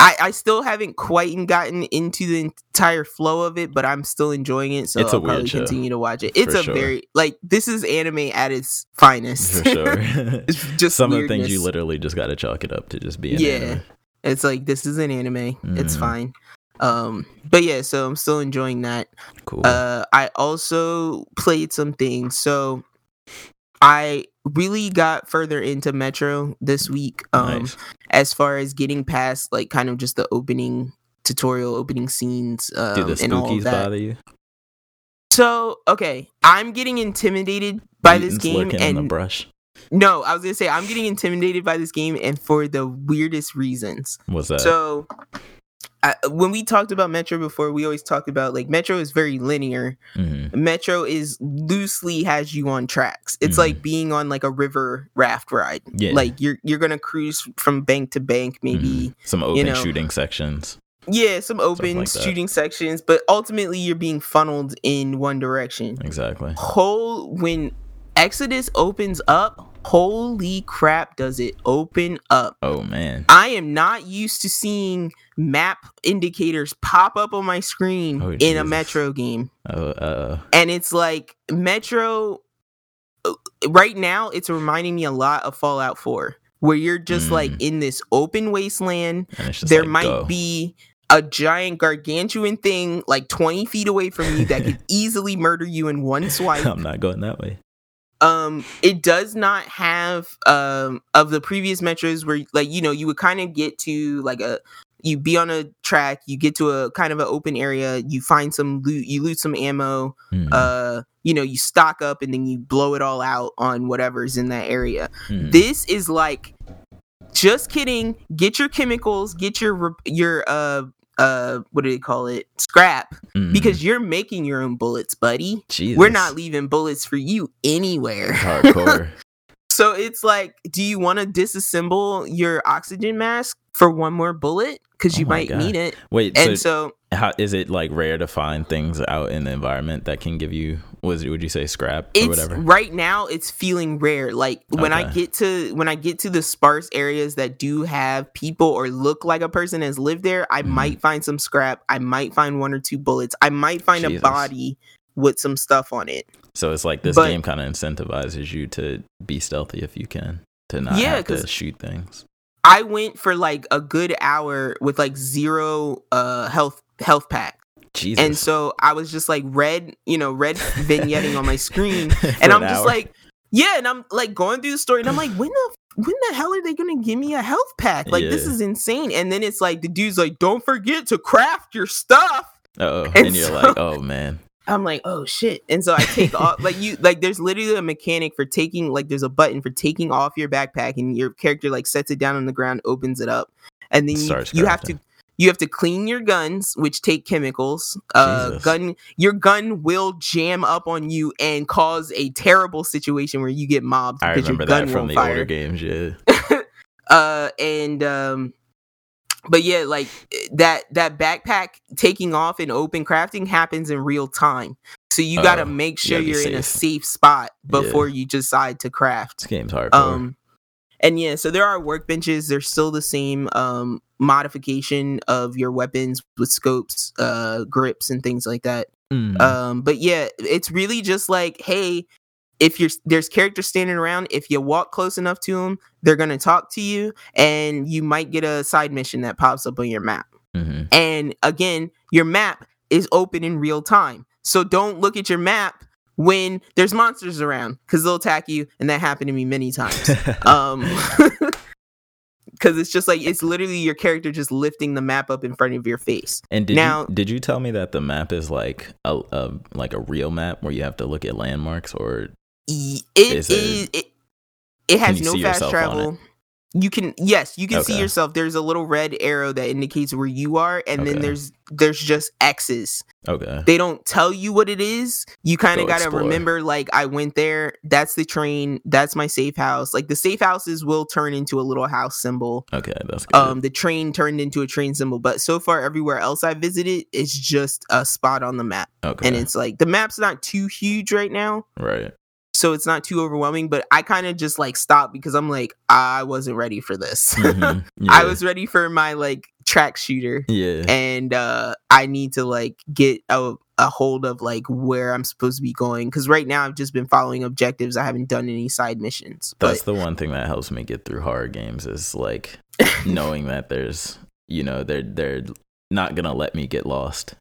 I, I still haven't quite gotten into the entire flow of it, but I'm still enjoying it, so It's a I'll probably show. continue to watch it. It's For a sure. very like this is anime at its finest. For sure. it's just Some of the things you literally just got to chalk it up to just being Yeah. anime. It's like this is an anime. It's Mhm. fine. Um, but yeah, so I'm still enjoying that. Cool. Uh, I also played some things. So I really got further into Metro this week. Um, nice. as far as getting past like kind of just the opening tutorial, opening scenes, um, the and all of that. bother you? So okay, I'm getting intimidated by this game, and the brush. no, I was gonna say I'm getting intimidated by this game, and for the weirdest reasons. What's that? So, I, when we talked about Metro before, we always talked about like Metro is very linear. Mhm. Metro is loosely has you on tracks. It's Mhm. like being on like a river raft ride. Yeah. Like you're you're gonna cruise from bank to bank, maybe. Mhm. some open know, shooting sections. Yeah, some open like shooting sections, but ultimately you're being funneled in one direction. Exactly. Whole when Exodus opens up, holy crap, does it open up? Oh man. I am not used to seeing map indicators pop up on my screen Oh, in a Metro game. Oh uh. And it's like Metro uh, right now it's reminding me a lot of Fallout 4 where you're just like Mm. in this open wasteland And it's just there like, might go. be a giant gargantuan thing like 20 feet away from you that could easily murder you in one swipe I'm not going that way. Um it does not have um of the previous metros where like you know you would kind of get to like a you be on a track you get to a kind of an open area you find some loot you loot some ammo Mhm. uh you know you stock up and then you blow it all out on whatever's in that area Mhm. this is like just kidding get your chemicals get your your uh uh what do they call it scrap Mhm. because you're making your own bullets buddy Jesus. we're not leaving bullets for you anywhere hardcore. so it's like do you want to disassemble your oxygen mask for one more bullet because Oh you my might God. need it Wait, and so so How is it like rare to find things out in the environment that can give you was would you say scrap or it's whatever? right now it's feeling rare like when i get to when i get to the sparse areas that do have people or look like a person has lived there i Mhm. might find some scrap i might find one or two bullets i might find Jesus. a body with some stuff on it So it's like this But- game kind of incentivizes you to be stealthy if you can, to not Yeah, have to shoot things. I went for like a good hour with like zero uh health health pack. Jesus. and so i was just like red you know red vignetting on my screen. And i'm an just hour. like yeah and i'm like going through the story and i'm like when the when the hell are they gonna give me a health pack? Like this is insane. And then it's like the dude's like don't forget to craft your stuff. Oh, and and you're so- like, oh man, i'm like oh shit and so i take off like you like there's literally a mechanic for taking like there's a button for taking off your backpack and your character like sets it down on the ground opens it up and then you, you have to you have to clean your guns which take chemicals uh Jesus. gun your gun will jam up on you and cause a terrible situation where you get mobbed I remember gun that from the fire older games. Yeah, uh and um but yeah like that that backpack taking off and open crafting happens in real time so you got to Oh, make sure you're in a safe. spot Yeah. before you decide to craft this game's hardcore. um and yeah so there are workbenches they're still the same um modification of your weapons with scopes uh grips and things like that Mm. um but yeah it's really just like hey if you're there's characters standing around if you walk close enough to them they're gonna talk to you and you might get a side mission that pops up on your map. Mhm. and again your map is open in real time. So don't look at your map when there's monsters around because they'll attack you and that happened to me many times. Um because it's just like it's literally your character just lifting the map up in front of your face. And did now- you did you tell me that the map is like a, a like a real map where you have to look at landmarks or It Is it- It, it has no fast travel. You can yes, you can see yourself. There's a little red arrow that indicates where you are, and then there's there's just X's. okay They don't tell you what it is. You kind of gotta explore. remember, like I went there. That's the train. That's my safe house. Like the safe houses will turn into a little house symbol. okay that's good Um, the train turned into a train symbol, but so far everywhere else I visited, it's just a spot on the map, okay and it's like the map's not too huge right now right so it's not too overwhelming but i kind of just like stopped because i'm like i wasn't ready for this. Mhm. i was ready for my like track shooter. Yeah. And uh i need to like get a, a hold of like where i'm supposed to be going because right now i've just been following objectives. I haven't done any side missions That's but the one thing that helps me get through horror games is like knowing that there's you know they're they're not gonna let me get lost.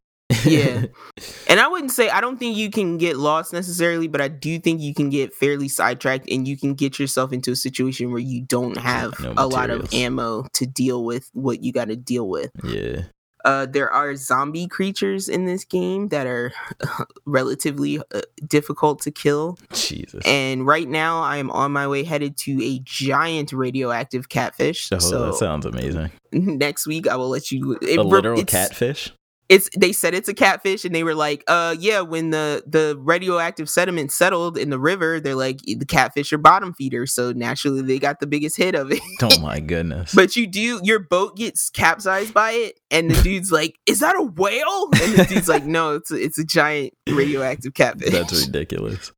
Yeah. and i wouldn't say i don't think you can get lost necessarily but i do think you can get fairly sidetracked and you can get yourself into a situation where you don't have No a lot of ammo to deal with what you got to deal with yeah. Uh, there are zombie creatures in this game that are relatively uh, difficult to kill. Jesus. And right now, I am on my way headed to a giant radioactive catfish. oh, so that sounds amazing. next week, I will let you. It, a literal it's, catfish? It's they said it's a catfish, and they were like, "Uh, yeah." When the the radioactive sediment settled in the river, they're like, the catfish are bottom feeders, so naturally they got the biggest hit of it. Oh my goodness. But you do your boat gets capsized by it, and the dude's like, "Is that a whale?" And the dude's like, "No, it's a, it's a giant radioactive catfish." That's ridiculous.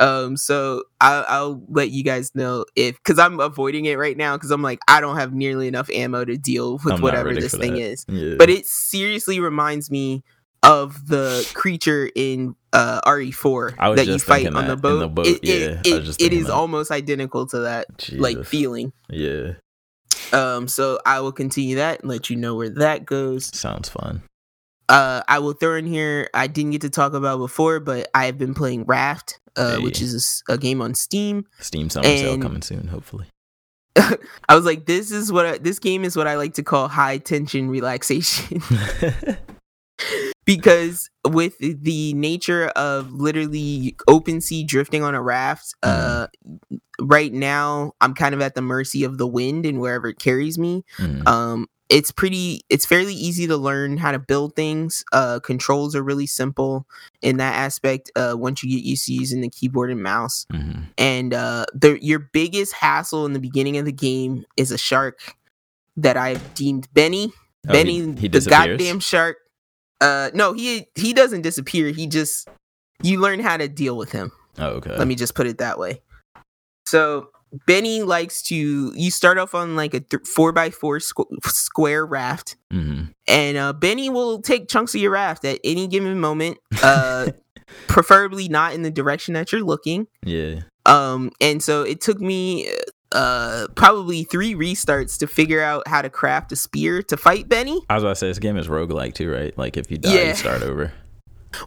Um, so I'll, I'll let you guys know if because I'm avoiding it right now because I'm like I don't have nearly enough ammo to deal with I'm whatever this thing that. is. Yeah. But it seriously reminds me of the creature in uh RE4 that you fight on the boat. the boat, It, yeah, it, it- it is that. almost identical to that like feeling. Yeah. Um, so I will continue that and let you know where that goes. Sounds fun. uh i will throw in here i didn't get to talk about before but i have been playing raft uh which Hey. is a, game on steam Steam summer sale coming soon, hopefully. i was like this is what I, this game is what i like to call high tension relaxation because with the nature of literally open sea drifting on a raft uh right now i'm kind of at the mercy of the wind and wherever it carries me Mm. um it's pretty it's fairly easy to learn how to build things uh controls are really simple in that aspect uh once you get used to using the keyboard and mouse Mhm. and uh the your biggest hassle in the beginning of the game is a shark that i've deemed benny Oh, benny he, he the goddamn shark Uh, no, he he doesn't disappear. He just you learn how to deal with him. Oh, okay. Let me just put it that way. So Benny likes to. You start off on like a th- four by four squ- square raft, hmm and uh, Benny will take chunks of your raft at any given moment. Uh, preferably not in the direction that you're looking. Yeah. Um, and so it took me uh probably three restarts to figure out how to craft a spear to fight Benny. I was about to say this game is roguelike too, right? Like if you die, Yeah. you start over.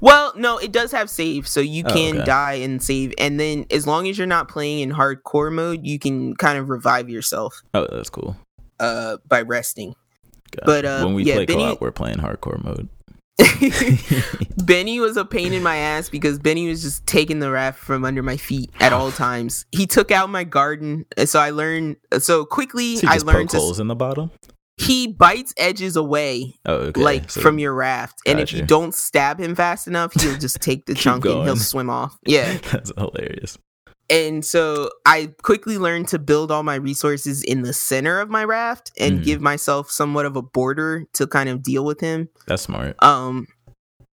Well, no, it does have save, so you Oh, can okay. die and save, and then as long as you're not playing in hardcore mode, you can kind of revive yourself Oh, that's cool. uh by resting. Gotcha. But, uh, when we yeah, play Benny- co-op, we're playing hardcore mode. Benny was a pain in my ass because Benny was just taking the raft from under my feet at all times. He took out my garden, and so I learned so quickly. So I learned to. holes in the bottom. He bites edges away, Oh, okay. like So from your raft, and if you Gotcha. don't stab him fast enough, he'll just take the chunk and he'll swim off. Yeah, that's hilarious. and so I quickly learned to build all my resources in the center of my raft and Mhm. give myself somewhat of a border to kind of deal with him. That's smart. Um,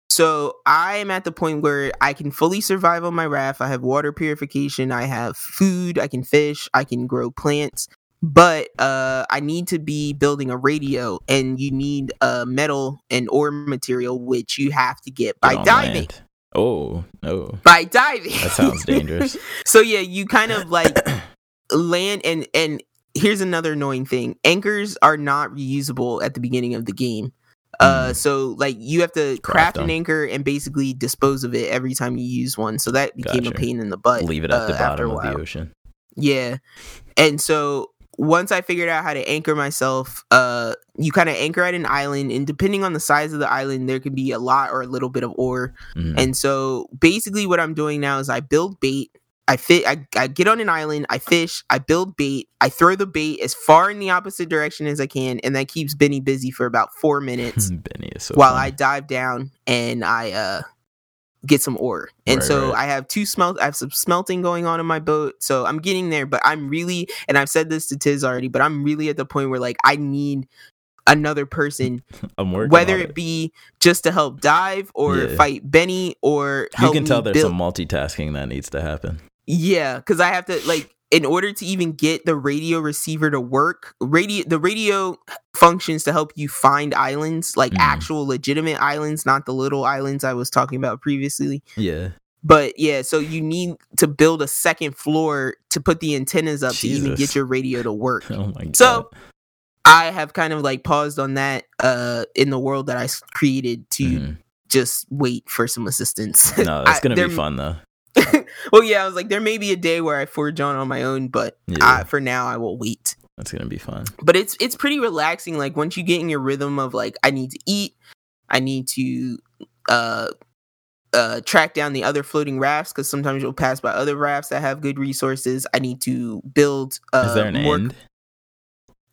so I am at the point where I can fully survive on my raft. I have water purification. I have food. I can fish. I can grow plants. But uh, I need to be building a radio, and you need uh, metal and ore material, which you have to get by Get diving. land. Oh no, By diving. that sounds dangerous. so yeah, you kind of like land and and here's another annoying thing. Anchors are not reusable at the beginning of the game. Uh Mm. so like you have to Craft craft an anchor and basically dispose of it every time you use one. So that became Gotcha. a pain in the butt. Leave it at the uh, after bottom of the ocean. Yeah. And so once I figured out how to anchor myself, uh you kind of anchor at an island and depending on the size of the island there can be a lot or a little bit of ore. Mhm. And so basically what I'm doing now is I build bait. I fit I, I get on an island, I fish, I build bait, I throw the bait as far in the opposite direction as I can, and that keeps Benny busy for about four minutes Benny is so while I dive down and I uh get some ore. And Right, so right. I have two smelt I have some smelting going on in my boat. So I'm getting there, but I'm really and I've said this to Tiz already, but I'm really at the point where like I need another person I'm working whether on it be just to help dive or Yeah. fight Benny or You can tell there's build. some multitasking that needs to happen. Yeah, because I have to like in order to even get the radio receiver to work, radio the radio functions to help you find islands, like Mhm. actual legitimate islands, not the little islands I was talking about previously. Yeah. But yeah, so you need to build a second floor to put the antennas up to even get your radio to work. Oh my god. So I have kind of like paused on that uh in the world that I created to Mhm. just wait for some assistance. no, it's gonna be fun though. Well, yeah, I was like, there may be a day where I forge on on my own, but Yeah, uh, for now, I will wait. that's gonna be fun. But it's it's pretty relaxing. Like once you get in your rhythm of like, I need to eat, I need to uh uh track down the other floating rafts because sometimes you'll pass by other rafts that have good resources. I need to build. Uh, Is there an more end?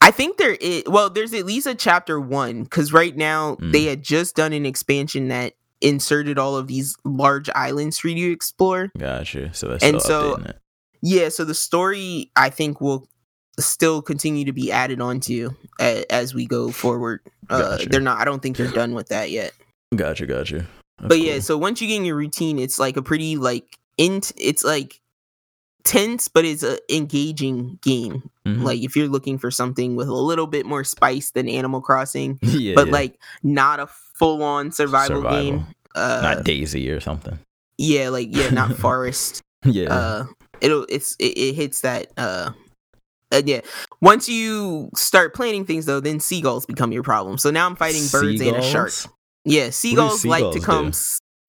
I think there is. Well, there's at least a chapter one because right now Mm. they had just done an expansion that inserted all of these large islands for you to explore. Gotcha. So that's And so-. Yeah, so the story I think will still continue to be added onto a, as we go forward. Uh, Gotcha. They're not. I don't think they're done with that yet. Gotcha, gotcha. That's but yeah, so once you get in your routine, it's like a pretty like int. It's like tense, but it's an engaging game. Mhm. Like if you're looking for something with a little bit more spice than Animal Crossing, yeah, but yeah. like not a full on survival, Survival. game. Uh, not DayZ or something. yeah, like yeah, not Forest. Yeah. uh it'll it's it, it hits that uh uh, yeah. Once you start planting things, though, then seagulls become your problem. So now I'm fighting birds and a shark. Seagulls? Yeah, seagulls like to come. do?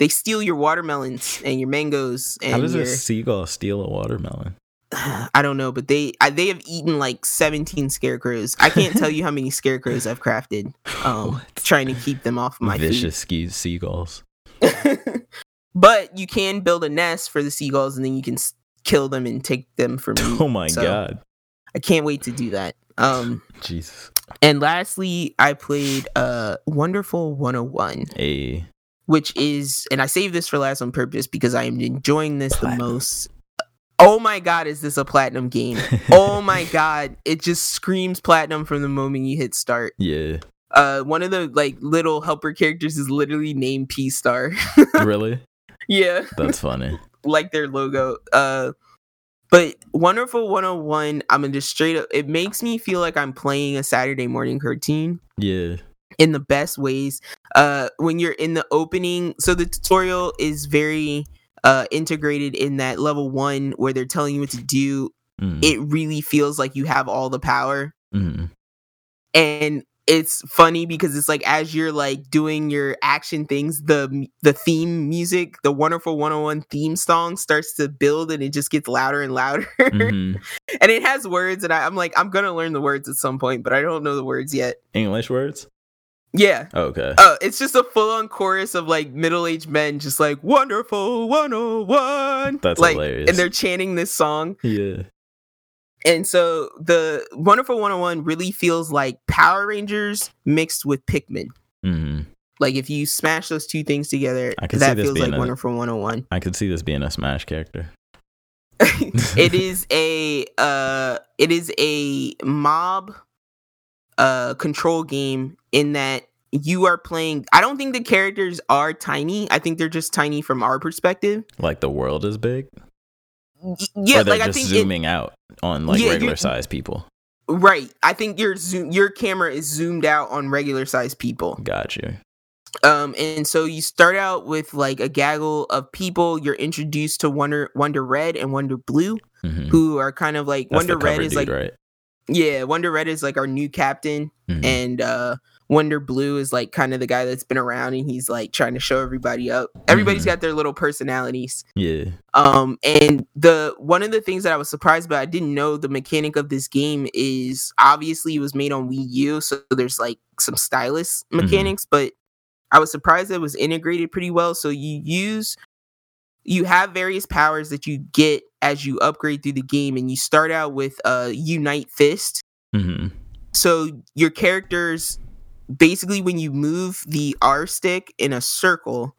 They steal your watermelons and your mangoes and How does your. a seagull steal a watermelon? I don't know, but they I, they have eaten like 17 scarecrows. I can't tell you how many scarecrows I've crafted. Um, trying to keep them off my Vicious ski seagulls. but you can build a nest for the seagulls, and then you can s- kill them and take them for meat. Oh my So, god. I can't wait to do that. Um, Jesus. and lastly, I played uh Wonderful 101, A which is, and I saved this for last on purpose because I am enjoying this Platinum. the most. Oh my god, is this a platinum game? oh my god, it just screams platinum from the moment you hit start. yeah. uh one of the like little helper characters is literally named P Star. really? yeah, That's funny. like their logo. Uh but Wonderful 101, I'm gonna just straight up it makes me feel like I'm playing a Saturday morning cartoon Yeah. In the best ways. Uh when you're in the opening, so the tutorial is very uh integrated in that level 1 where they're telling you what to do. Mm. It really feels like you have all the power Mm. and it's funny because it's like as you're like doing your action things the the theme music the wonderful 101 theme song starts to build and it just gets louder and louder Mhm. and it has words and I, i'm like i'm gonna learn the words at some point but i don't know the words yet English words? Yeah Okay. uh, it's just a full-on chorus of like middle-aged men just like wonderful 101 That's like hilarious. and they're chanting this song yeah. And so the Wonderful 101 really feels like Power Rangers mixed with Pikmin. hmm Like if you smash those two things together, I can see that feels like a- Wonderful 101. I could see this being a Smash character. it is a uh it is a mob uh control game in that you are playing I don't think the characters are tiny. I think they're just tiny from our perspective. Like the world is big? Yeah, or they're like I just think it, zooming out on like Yeah, regular sized people. right. I think your zoom your camera is zoomed out on regular sized people. Got you. Um, and so you start out with like a gaggle of people. You're introduced to Wonder Wonder Red and Wonder Blue, Mhm. who are kind of like That's Wonder Red is dude, like right? Yeah, Wonder Red is like our new captain, Mhm. and uh Wonder Blue is like kind of the guy that's been around and he's like trying to show everybody up. Everybody's Mhm. got their little personalities. Yeah. Um, and the one of the things that I was surprised about, I didn't know the mechanic of this game is obviously it was made on Wii U, so there's like some stylus Mhm. mechanics, but I was surprised that it was integrated pretty well. So you use you have various powers that you get as you upgrade through the game, and you start out with uh Unite Fist. hmm So your characters basically when you move the R stick in a circle,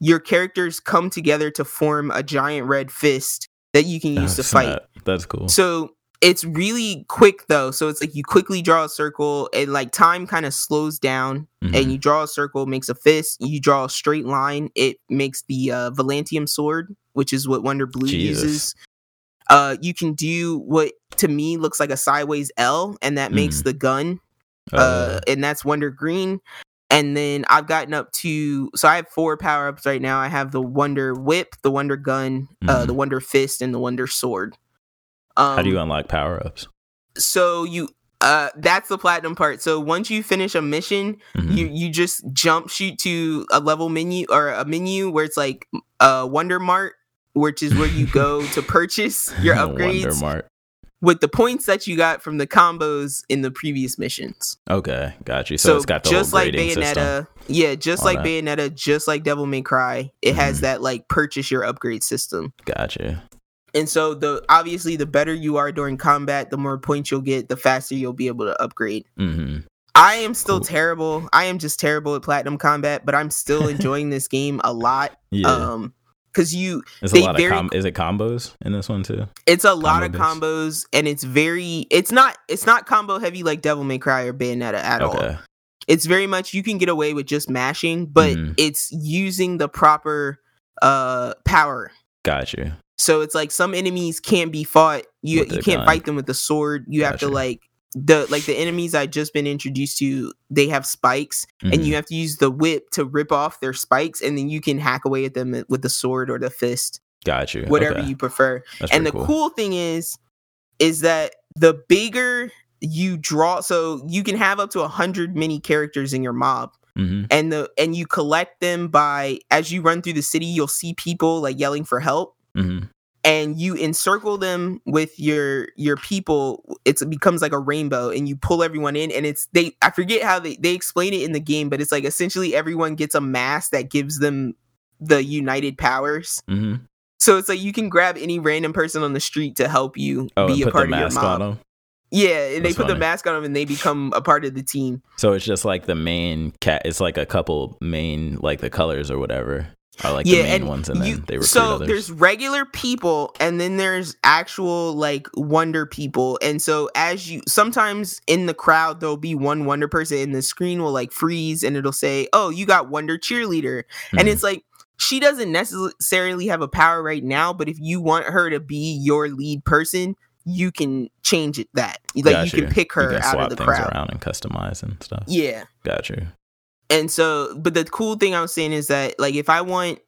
your characters come together to form a giant red fist that you can use to fight. That's cool. So it's really quick though. So it's like you quickly draw a circle and like time kind of slows down Mhm. and you draw a circle, makes a fist. You draw a straight line, it makes the uh, Valantium sword, which is what Wonder Blue Jesus. uses. Uh, you can do what to me looks like a sideways L, and that makes Mhm. the gun uh, Uh, and that's Wonder Green. And then I've gotten up to so I have four power ups right now. I have the Wonder Whip, the Wonder Gun, uh, Mhm. the Wonder Fist, and the Wonder Sword. Um, how do you unlock power ups? so you uh that's the platinum part. So once you finish a mission, Mm-hmm. you you just jump shoot to a level menu or a menu where it's like uh Wonder Mart, which is where you go to purchase your upgrades Wonder Mart. with the points that you got from the combos in the previous missions. Okay, got you. So, So, it's got the just like Bayonetta, system. yeah, just All like that. Bayonetta, just like Devil May Cry, it has Mhm. that like purchase your upgrade system. Got you. And so the obviously the better you are during combat, the more points you'll get, the faster you'll be able to upgrade. hmm I am still Cool. terrible. I am just terrible at platinum combat, but I'm still enjoying this game a lot. Yeah, Um cuz you there's they a lot of very- com- is it combos in this one too? it's a lot of Combo combos and it's very it's not it's not combo heavy like Devil May Cry or Bayonetta at all. It's very much you can get away with just mashing, but Mhm. it's using the proper uh power. got you. So it's like some enemies can't be fought. You you can't gun. fight them with the sword. You have to like the like the enemies I just been introduced to. They have spikes, and Mhm. you have to use the whip to rip off their spikes, and then you can hack away at them with the sword or the fist, got you. whatever Okay. you prefer. That's and the pretty cool thing is, is that the bigger you draw, so you can have up to a hundred mini characters in your mob hmm and the and you collect them by as you run through the city you'll see people like yelling for help hmm and you encircle them with your your people it's, it becomes like a rainbow and you pull everyone in and it's they i forget how they they explain it in the game but it's like essentially everyone gets a mask that gives them the united powers hmm so it's like you can grab any random person on the street to help you Oh, be a part the of your mob on them. yeah and they That's put the mask on them and they become a part of the team So it's just like the main cat. It's like a couple main like the colors or whatever. Are like the main ones, and then they recruit so others. there's regular people and then there's actual like wonder people and so as you sometimes in the crowd there'll be one wonder person and the screen will like freeze and it'll say oh you got wonder cheerleader and Mhm. it's like she doesn't necessarily have a power right now but if you want her to be your lead person you can change it that like Got you can pick her you out of the crowd around and customize and stuff. yeah Got you. And so, but the cool thing I'm saying is that like if I want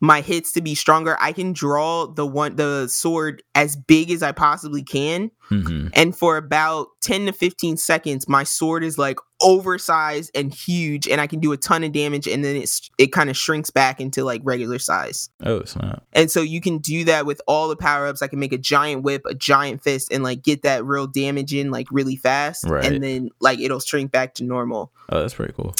my hits to be stronger, I can draw the one the sword as big as I possibly can. hmm And for about 10 to 15 seconds, my sword is like oversized and huge and I can do a ton of damage and then it's it kind of shrinks back into like regular size. Oh snap! And so you can do that with all the power-ups. I can make a giant whip, a giant fist, and like get that real damage in like really fast. Right. And then like it'll shrink back to normal Oh, that's pretty cool.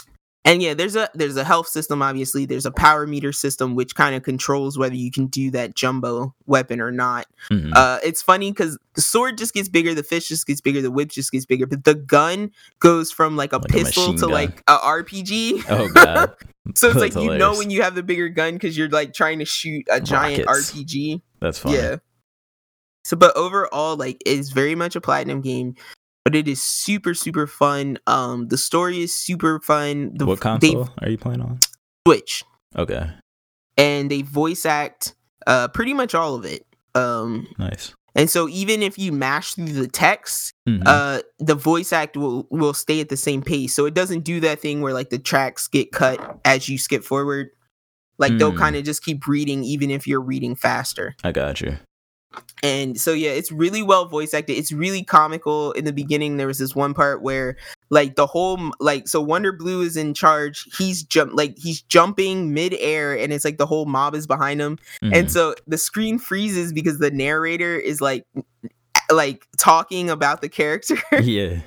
And yeah there's a there's a health system obviously there's a power meter system which kind of controls whether you can do that jumbo weapon or not Mhm. uh it's funny because the sword just gets bigger the fish just gets bigger the whip just gets bigger but the gun goes from like a Like pistol machine to gun. like a rpg oh god. so it's like That's you know when you have the bigger gun because you're like trying to shoot a giant Rockets. rpg That's funny. yeah so but overall like it's very much a platinum game but it is super super fun um the story is super fun the what they console are you playing on? switch Okay, and they voice act uh pretty much all of it um nice. and so even if you mash through the text Mhm. uh the voice act will will stay at the same pace so it doesn't do that thing where like the tracks get cut as you skip forward like they'll Mm. kind of just keep reading even if you're reading faster I got you. And so yeah it's really well voice acted. It's really comical. In the beginning there was this one part where like the whole like so wonder blue is in charge. He's jump like he's jumping mid-air and it's like the whole mob is behind him. Mhm. and so the screen freezes because the narrator is like like talking about the character. Yeah,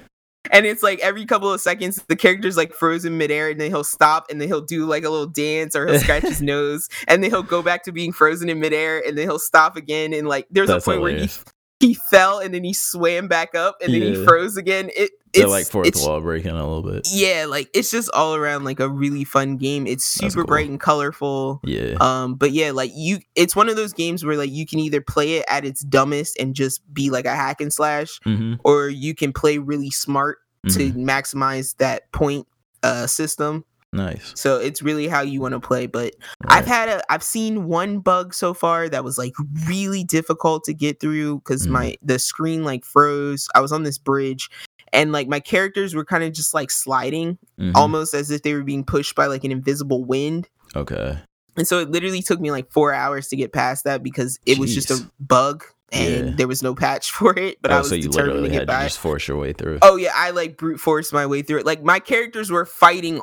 and it's like every couple of seconds the character's like frozen midair and then he'll stop and then he'll do like a little dance or he'll scratch his nose and then he'll go back to being frozen in midair and then he'll stop again and like there's that's a point where he, hilarious. He fell and then he swam back up and then he froze again. It They're it's like fourth it's, wall breaking a little bit. yeah like it's just all around like a really fun game. It's super cool. bright and colorful. Yeah, um but yeah like you it's one of those games where like you can either play it at its dumbest and just be like a hack and slash hmm or you can play really smart to hmm maximize that point uh system nice. so it's really how you want to play but i've had a i've seen one bug so far that was like really difficult to get through because Mhm. my the screen like froze i was on this bridge and like my characters were kind of just like sliding Mhm. almost as if they were being pushed by like an invisible wind Okay. and so it literally took me like four hours to get past that because it was just a bug and Yeah. there was no patch for it but i oh, was so you determined literally to had get to by just force your way through. Oh yeah, I like brute force my way through it. Like my characters were fighting.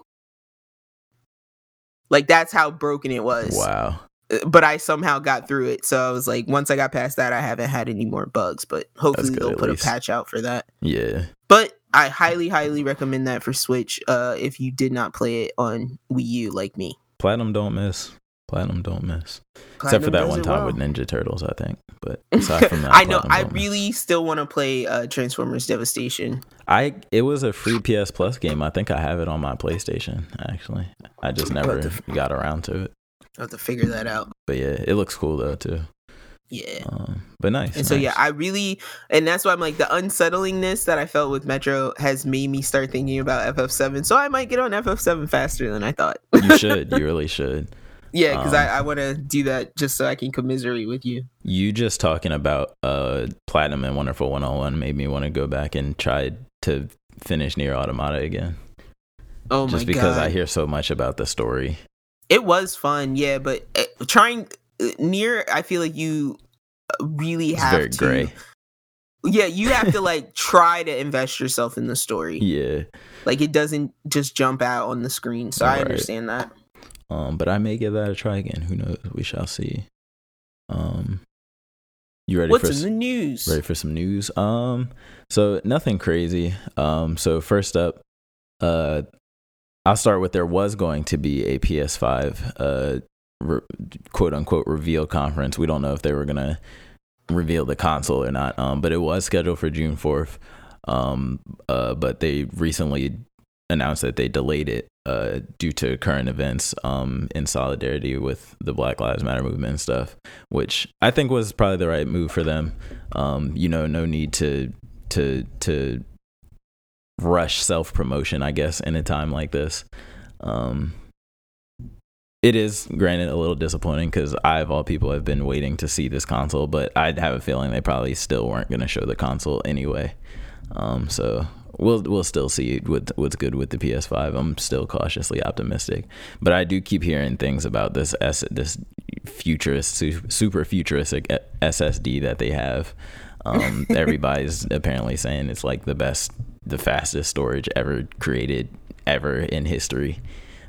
Like that's how broken it was. Wow. Uh, But I somehow got through it. So I was like, once I got past that, I haven't had any more bugs. But hopefully good, they'll put least. a patch out for that. Yeah. But I highly, highly recommend that for Switch. Uh, if you did not play it on Wii U like me. Platinum don't miss. Platinum don't miss. Except for that one time well. with Ninja Turtles, I think. But aside from that, I know. I don't miss. really still want to play uh, Transformers Devastation. I it was a free PS Plus game. I think I have it on my PlayStation. Actually, I just never got around to it. I have to figure that out. But yeah, it looks cool though too. Yeah. Um, but nice. And so yeah. I really and that's why I'm like the unsettlingness that I felt with Metro has made me start thinking about FF7. So I might get on FF7 faster than I thought. you should. You really should. Yeah, because Um, I, I want to do that just so I can commiserate with you. You just talking about uh Platinum and Wonderful 101 made me want to go back and try to finish Nier Automata again. Oh my god. just because god, I hear so much about the story. it was fun. Yeah, but uh, trying uh, Nier, I feel like you uh, really It's have very to. gray. Yeah, you have to like try to invest yourself in the story. Yeah. Like it doesn't just jump out on the screen. So I Right. understand that. Um, but I may give that a try again. Who knows? We shall see. Um, you ready What's for in s- the news? ready for some news? Um, so nothing crazy. Um, so first up, uh, I'll start with there was going to be a PS5 uh re- quote unquote reveal conference. We don't know if they were gonna reveal the console or not. Um, but it was scheduled for June fourth. Um, uh, but they recently announced that they delayed it uh, due to current events um, in solidarity with the Black Lives Matter movement and stuff, which I think was probably the right move for them. Um, you know, no need to to to rush self promotion, I guess, in a time like this. Um, it is granted a little disappointing because I, of all people, have been waiting to see this console, but I'd have a feeling they probably still weren't going to show the console anyway. Um, so we'll we'll still see what what's good with the PS5. I'm still cautiously optimistic, but I do keep hearing things about this S, this futurist super futuristic SSD that they have. Um, everybody's apparently saying it's like the best, the fastest storage ever created ever in history.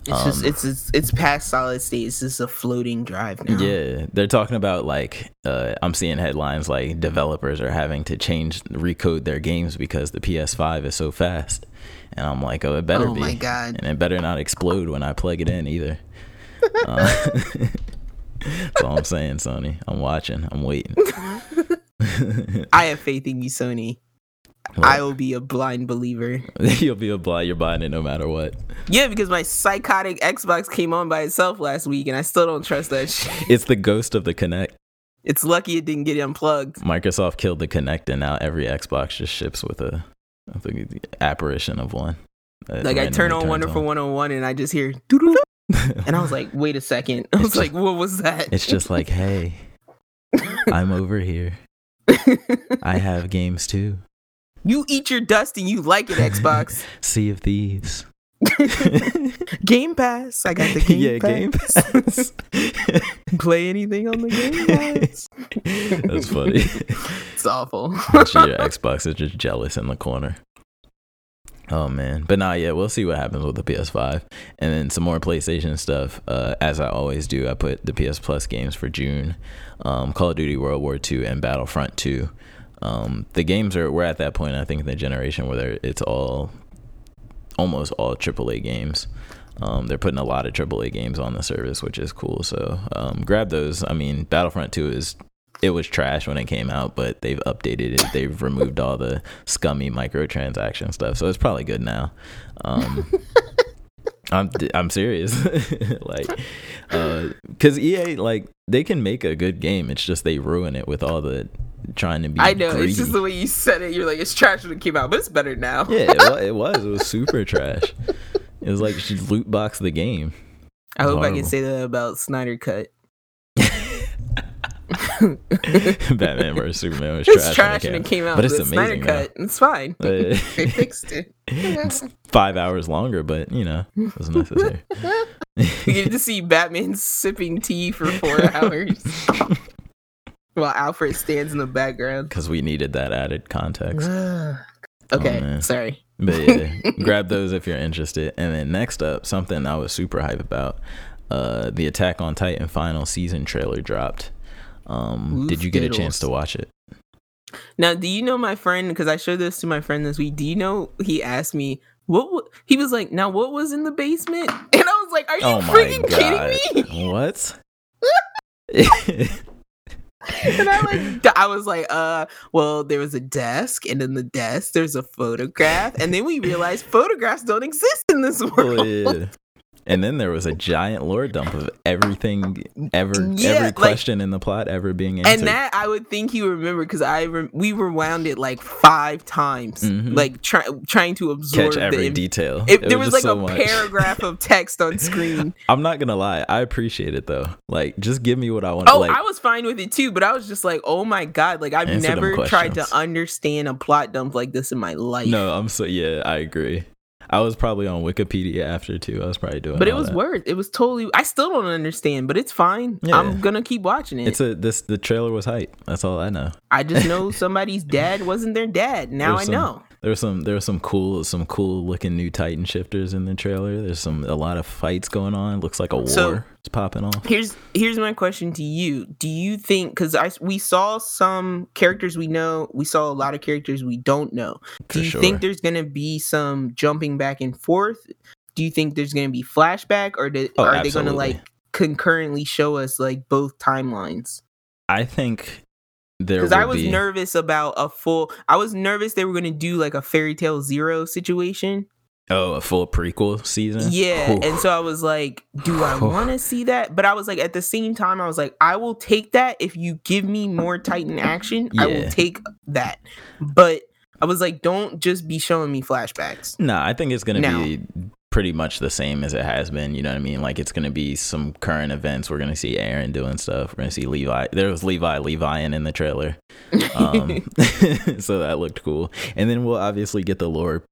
It's um, just it's, it's it's past solid state. It's just a floating drive now. Yeah, they're talking about like uh, I'm seeing headlines like developers are having to change recode their games because the PS5 is so fast, and I'm like, oh, it better oh be. my god! And it better not explode when I plug it in either. uh, that's all I'm saying, Sony. I'm watching. I'm waiting. I have faith in you, Sony. I will be a blind believer. You'll be a blind. You're buying it no matter what. Yeah, because my psychotic Xbox came on by itself last week, and I still don't trust that shit. It's the ghost of the Kinect. It's lucky it didn't get unplugged. Microsoft killed the Kinect, and now every Xbox just ships with a, a apparition of one. Like I turn on Wonderful on. 101, and I just hear, doo and I was like, "Wait a second. I was it's like, "What was that?" It's just like, "Hey, I'm over here. I have games too." You eat your dust and you like it, Xbox. sea of Thieves. game Pass. I got the Game yeah, Pass. Game Pass. Play anything on the Game Pass. That's funny. It's awful. your Xbox is just jealous in the corner. Oh man, but nah, yeah, we'll see what happens with the PS5, and then some more PlayStation stuff. Uh, as I always do, I put the PS Plus games for June, um, Call of Duty World War II and Battlefront 2. Um, the games are we're at that point I think in the generation where it's all almost all AAA games. Um, they're putting a lot of AAA games on the service, which is cool. So um, grab those. I mean, Battlefront Two is it was trash when it came out, but they've updated it. They've removed all the scummy microtransaction stuff, so it's probably good now. Um, I'm I'm serious, like, because uh, EA like they can make a good game. It's just they ruin it with all the trying to be. I know greedy. it's just the way you said it. You're like it's trash when it came out, but it's better now. yeah, it, it was. It was super trash. It was like she loot box the game. I hope horrible. I can say that about Snyder Cut. Batman vs Superman was it's trash, trash when it came, out, but it's amazing. Snyder Cut, it's fine. they fixed it. it's five hours longer, but you know, it was necessary. you get to see Batman sipping tea for four hours. While Alfred stands in the background. Because we needed that added context. okay, oh, sorry. But yeah, grab those if you're interested. And then next up, something I was super hype about. Uh, the Attack on Titan final season trailer dropped. Um, did you get a chance to watch it? Now, do you know my friend? Because I showed this to my friend this week. Do you know he asked me what he was like? Now, what was in the basement? And I was like, "Are you oh freaking kidding me? What?" and I like I was like, uh, well, there was a desk, and in the desk there's a photograph, and then we realized photographs don't exist in this world. Oh, yeah. And then there was a giant lore dump of everything ever, yeah, every question like, in the plot ever being answered. And that I would think would remember because I re- we rewound it like five times, mm-hmm. like try- trying to absorb Catch every the, detail. If, there was, was like so a much. paragraph of text on screen. I'm not gonna lie, I appreciate it though. Like, just give me what I want. Oh, like, I was fine with it too, but I was just like, oh my god, like I've never tried to understand a plot dump like this in my life. No, I'm so yeah, I agree. I was probably on Wikipedia after too. I was probably doing. But it was that. worth. It was totally. I still don't understand, but it's fine. Yeah. I'm gonna keep watching it. It's a this. The trailer was hype. That's all I know. I just know somebody's dad wasn't their dad. Now I some, know. There's some there were some cool some cool looking new Titan shifters in the trailer. There's some a lot of fights going on. Looks like a war so, is popping off. Here's here's my question to you. Do you think because I we saw some characters we know, we saw a lot of characters we don't know. Do For you sure. think there's gonna be some jumping back and forth? Do you think there's gonna be flashback, or do, oh, are absolutely. they gonna like concurrently show us like both timelines? I think there because I was be... nervous about a full. I was nervous they were going to do like a Fairy Tail Zero situation. Oh, a full prequel season? Yeah. And so I was like, do I want to see that? But I was like, at the same time, I was like, I will take that if you give me more Titan action. I will take that. But I was like, don't just be showing me flashbacks. Nah, I think it's gonna Now- be pretty much the same as it has been. You know what I mean? Like it's gonna be some current events. We're gonna see Eren doing stuff. We're gonna see Levi. There was Levi Levian in the trailer, um, so that looked cool. And then we'll obviously get the lore,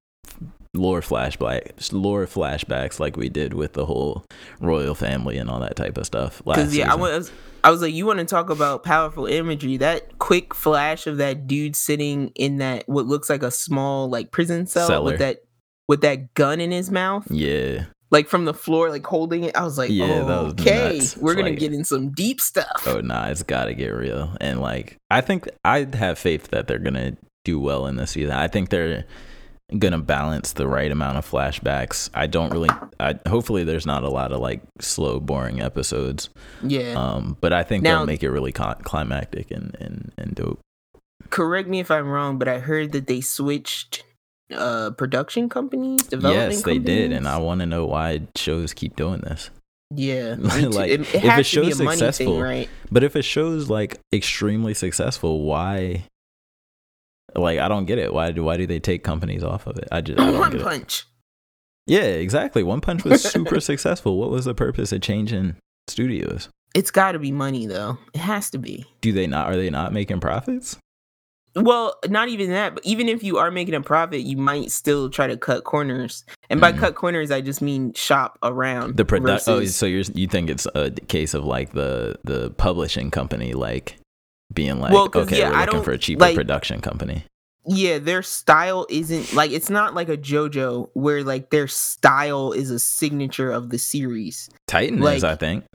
lore flashback, lore flashbacks like we did with the whole royal family and all that type of stuff. Last Because yeah, I was, I was like, you want to talk about powerful imagery? That quick flash of that dude sitting in that what looks like a small like prison cell Cellar. with that with that gun in his mouth, yeah, like from the floor, like holding it. I was like, Yeah, was okay, we're gonna like- get in some deep stuff. oh nah, it's gotta get real. And like, I think I have faith that they're gonna do well in this season. I think they're gonna balance the right amount of flashbacks. I don't really. I hopefully there's not a lot of like slow, boring episodes. Yeah. Um, but I think Now- they'll make it really climactic and and and dope. Correct me if I'm wrong, but I heard that they switched uh production companies, development Yes, they did, and I want to know why shows keep doing this. yeah, like, it, if it a has to a show's money successful, thing, right? But if a show's like extremely successful, why? Like I don't get it. Why do why do they take companies off of it? I just I don't One get it. punch. Yeah, exactly. One Punch was super successful. What was the purpose of changing studios? It's got to be money though. It has to be. Do they not? Are they not making profits? Well, not even that, but even if you are making a profit, you might still try to cut corners. And by Mhm. cut corners, I just mean shop around. The product. Oh, so you're you think it's a case of like the the publishing company like being like, Well, okay, yeah, we're looking for a cheaper like- production company. yeah, their style isn't like it's not like a JoJo where like their style is a signature of the series. Titan like- is, I think.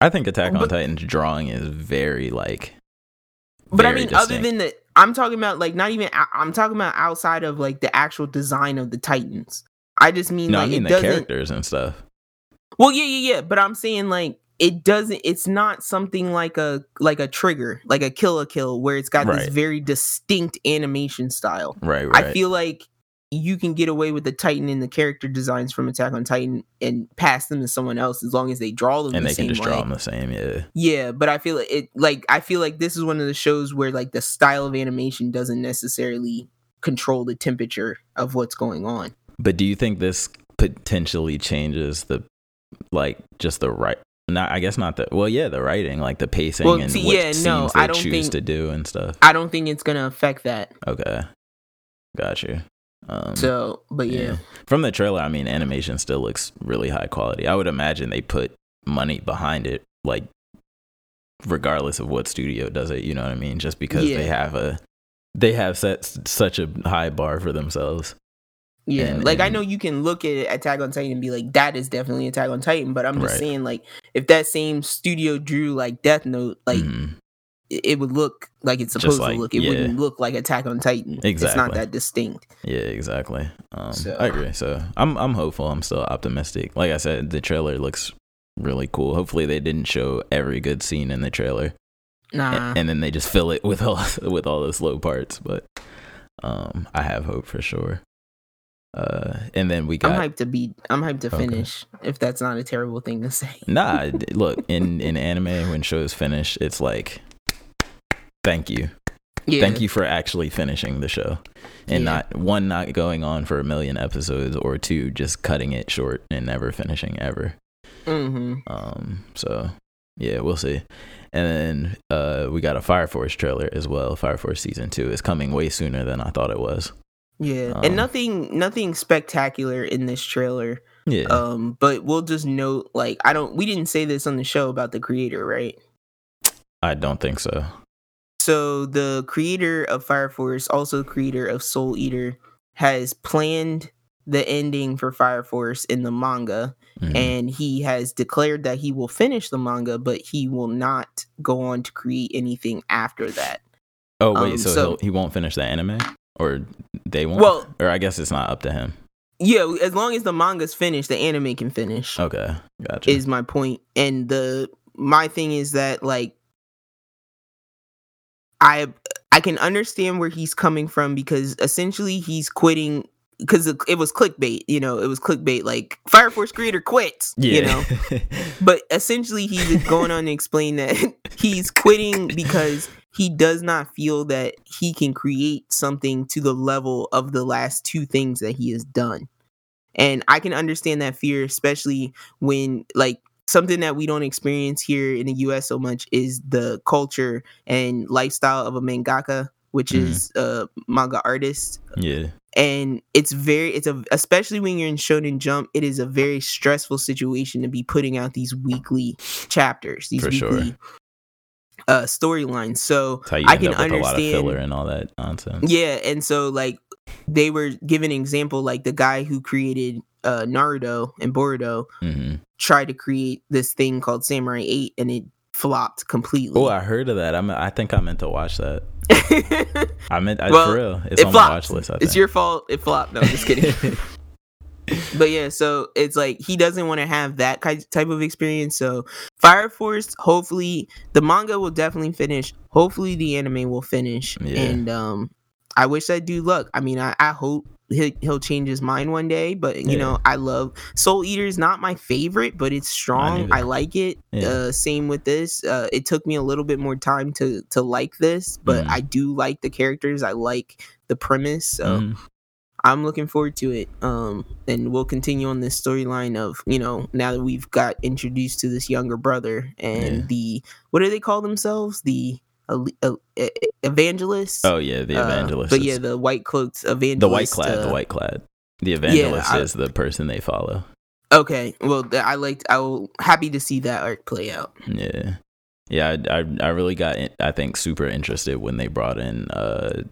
I think Attack on But- Titan's drawing is very like. But I mean, other than the, I'm talking about like not even. I'm talking about outside of like the actual design of the Titans. I just mean no, like I mean it the doesn't. characters and stuff. Well, yeah, yeah, yeah. But I'm saying like it doesn't. It's not something like a like a trigger, like a Kill la Kill, where it's got this very distinct animation style. Right, right. I feel like you can get away with the Titan and the character designs from Attack on Titan and pass them to someone else as long as they draw them and the they same can just way. draw them the same. Yeah. Yeah, but I feel like it like I feel like this is one of the shows where like the style of animation doesn't necessarily control the temperature of what's going on. But do you think this potentially changes the like just the right? Not, I guess not the. Well, yeah, the writing, like the pacing Well, and see, what yeah, scenes no, they I don't choose think- to do and stuff. I don't think it's gonna affect that. Okay, got you. Um, So, but yeah. From the trailer, I mean, animation still looks really high quality. I would imagine they put money behind it, like regardless of what studio does it. You know what I mean? Just because they have a, they have set such a high bar for themselves. Yeah, And- like I know you can look at Attack on Titan and be like, that is definitely Attack on Titan. But I'm just Right. saying, like, if that same studio drew like Death Note, like Mhm. It, would look like it's supposed like- to look. It yeah. wouldn't look like Attack on Titan. Exactly. It's not that distinct. Yeah, exactly. Um, So- I agree. So I'm I'm hopeful. I'm still optimistic. Like I said, the trailer looks really cool. Hopefully, they didn't show every good scene in the trailer, Nah. and, then they just fill it with all with all the slow parts. But um, I have hope for sure. Uh, and then we got. I'm hyped to be. I'm hyped to Okay. finish. If that's not a terrible thing to say. nah. look, in in anime, when shows finish, it's like, thank you, Yeah. thank you for actually finishing the show, and Yeah. not one not going on for a million episodes, or two just cutting it short and never finishing ever. Mm-hmm. Um, so yeah, we'll see. And then uh, we got a Fire Force trailer as well. Fire Force season two is coming way sooner than I thought it was. Yeah, Um, and nothing, nothing spectacular in this trailer. Yeah, Um, but we'll just note, like, I don't. We didn't say this on the show about the creator, right? I don't think so. So the creator of Fire Force, also creator of Soul Eater, has planned the ending for Fire Force in the manga, Mhm. and he has declared that he will finish the manga, but he will not go on to create anything after that. oh wait, um, so, so- he won't finish the anime, or they won't. Well- or I guess it's not up to him. Yeah, as long as the manga's finished, the anime can finish. Okay, gotcha. Is my point, and the my thing is that like I I can understand where he's coming from because essentially he's quitting because it, it was clickbait. You know, it was clickbait. Like Fire Force creator quits. Yeah. You know, but essentially he's going on to explain that he's quitting because he does not feel that he can create something to the level of the last two things that he has done. And I can understand that fear, especially when like something that we don't experience here in the US so much is the culture and lifestyle of a mangaka, which Mhm. is a manga artist. yeah. And it's very it's a especially when you're in Shonen Jump, it is a very stressful situation to be putting out these weekly chapters, these For sure. weekly uh storylines. So how you I can with a lot of understand filler and all that nonsense. yeah, and so like they were giving an example like the guy who created uh Naruto and Boruto hmm tried to create this thing called Samurai 8 and it flopped completely. Oh, I heard of that. I'm. I think I meant to watch that. I meant I, Well, for real. It's it on my flopped. watch list. I it's your fault. It flopped. No, I'm just kidding. but yeah, so it's like he doesn't want to have that type of experience. So Fire Force, hopefully the manga will definitely finish. Hopefully the anime will finish. Yeah. And um I wish that dude luck. I mean, I, I hope he'll, he'll change his mind one day. But you Yeah. know, I love Soul Eater is not my favorite, but it's strong. neither. I like it. Yeah. Uh, same with this. Uh, it took me a little bit more time to to like this, but Mhm. I do like the characters. I like the premise. So. Mhm. I'm looking forward to it. Um, and we'll continue on this storyline of you know now that we've got introduced to this younger brother and Yeah. the what do they call themselves? The el- el- evangelists. Oh yeah, the Uh, but yeah, the white cloaked evangelist. the white clad. uh, the white clad. The evangelist I- is the person they follow. Okay, well, I liked. I will happy to see that arc play out. Yeah, yeah. I, I I really got in- I think super interested when they brought in uh,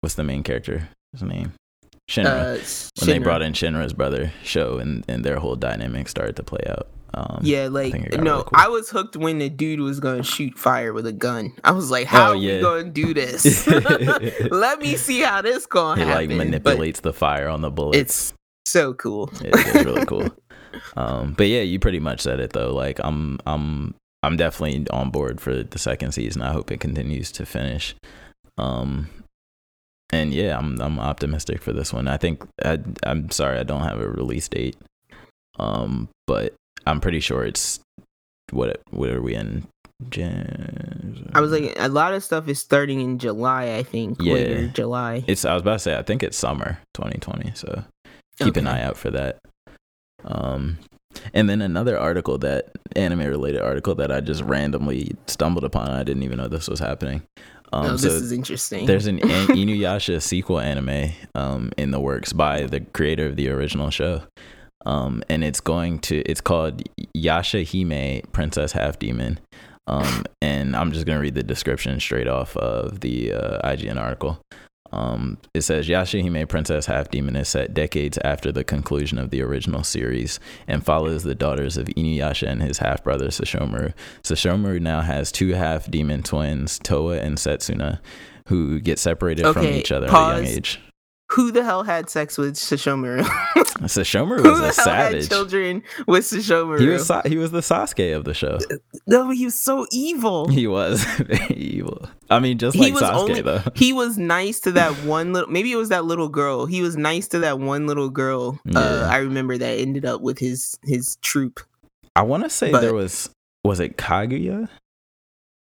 what's the main character? His name Shinra. Uh, when they brought in Shinra's brother Sho and and their whole dynamic started to play out. Um, Yeah, like it got no, really cool. I was hooked when the dude was gonna shoot fire with a gun. I was like, "How Oh, are yeah. we gonna do this? Let me see how this gonna It like happen." But manipulates the fire on the bullets. it's so cool. It- it's really cool. Um, but yeah, you pretty much said it though. Like I'm, I'm, I'm definitely on board for the second season. I hope it continues to finish. Um, and yeah, I'm, I'm optimistic for this one. I think I, I'm sorry I don't have a release date. Um, but I'm pretty sure it's what, what are we in? Jan- I was like, a lot of stuff is starting in July. I think Yeah. later July. it's. I was about to say I think it's summer 2020. So keep an eye out for that. Um, and then another article that anime related article that I just randomly stumbled upon. I didn't even know this was happening. Um, oh, this so is interesting. there's an an Inuyasha sequel anime um, in the works by the creator of the original show. Um, and it's going to it's called Yashahime Princess Half Demon. Um, and I'm just gonna read the description straight off of the uh, IGN article. Um, it says Yashahime Princess Half Demon is set decades after the conclusion of the original series and follows the daughters of Inuyasha and his half brother Sesshomaru. Sesshomaru now has two half demon twins, Towa and Setsuna, who get separated from each other at a young age. Who the hell had sex with Sesshomaru? Sesshomaru Who was the a hell savage. had children with Sesshomaru? He was he was the Sasuke of the show. no, he was so evil. He was evil. I mean, just He like was Sasuke only- though. He was nice to that one little. Maybe it was that little girl. He was nice to that one little girl. Yeah. Uh, I remember that ended up with his his troop. I want to say But- there was was it Kaguya?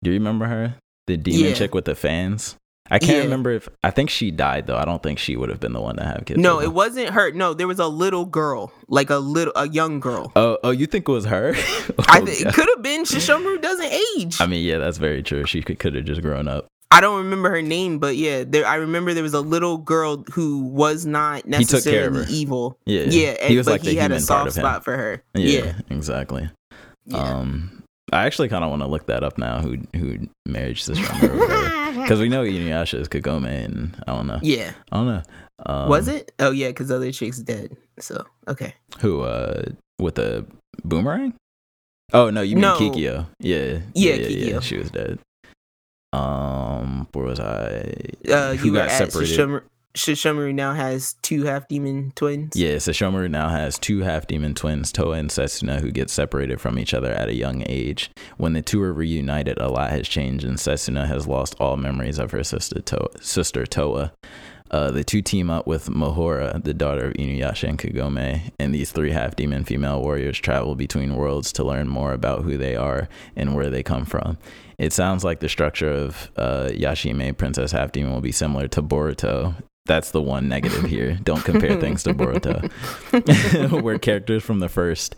Do you remember her? The demon Yeah. chick with the fans. I can't Yeah. remember if I think she died though. I don't think she would have been the one to have kids. No, it wasn't her. No, there was a little girl, like a little a young girl. Oh, oh, you think it was her? I Oh, think it could have been Sesshomaru doesn't age. I mean, yeah, that's very true. She could could have just grown up. I don't remember her name, but yeah, there. I remember there was a little girl who was not took care of necessarily evie. Yeah, Yeah, and, he was but like he had a soft spot for her. Yeah, Yeah, exactly. yeah. Um, I actually kind of want to look that up now. Who who married Sesshomaru? Because we know Inuyasha is Kagome, and I don't know. yeah. I don't know. Um, was it? Oh yeah, because other chick's dead. So okay. Who uh with the boomerang? Oh no, you mean No. Kikyo? Yeah, Yeah, yeah, Kikyo. She was dead. Um, where was I? Uh, Who got at separated? Sesshomaru now has two half demon twins. Yeah, Sesshomaru now has two half demon twins, Towa and Setsuna, who get separated from each other at a young age. When the two are reunited, a lot has changed, and Setsuna has lost all memories of her sister Towa. Sister Towa. Uh, the two team up with Mahora, the daughter of Inuyasha and Kagome, and these three half demon female warriors travel between worlds to learn more about who they are and where they come from. It sounds like the structure of uh, Yashahime, Princess Half Demon, will be similar to Boruto. That's the one negative here. Don't compare things to Boruto, where characters from the first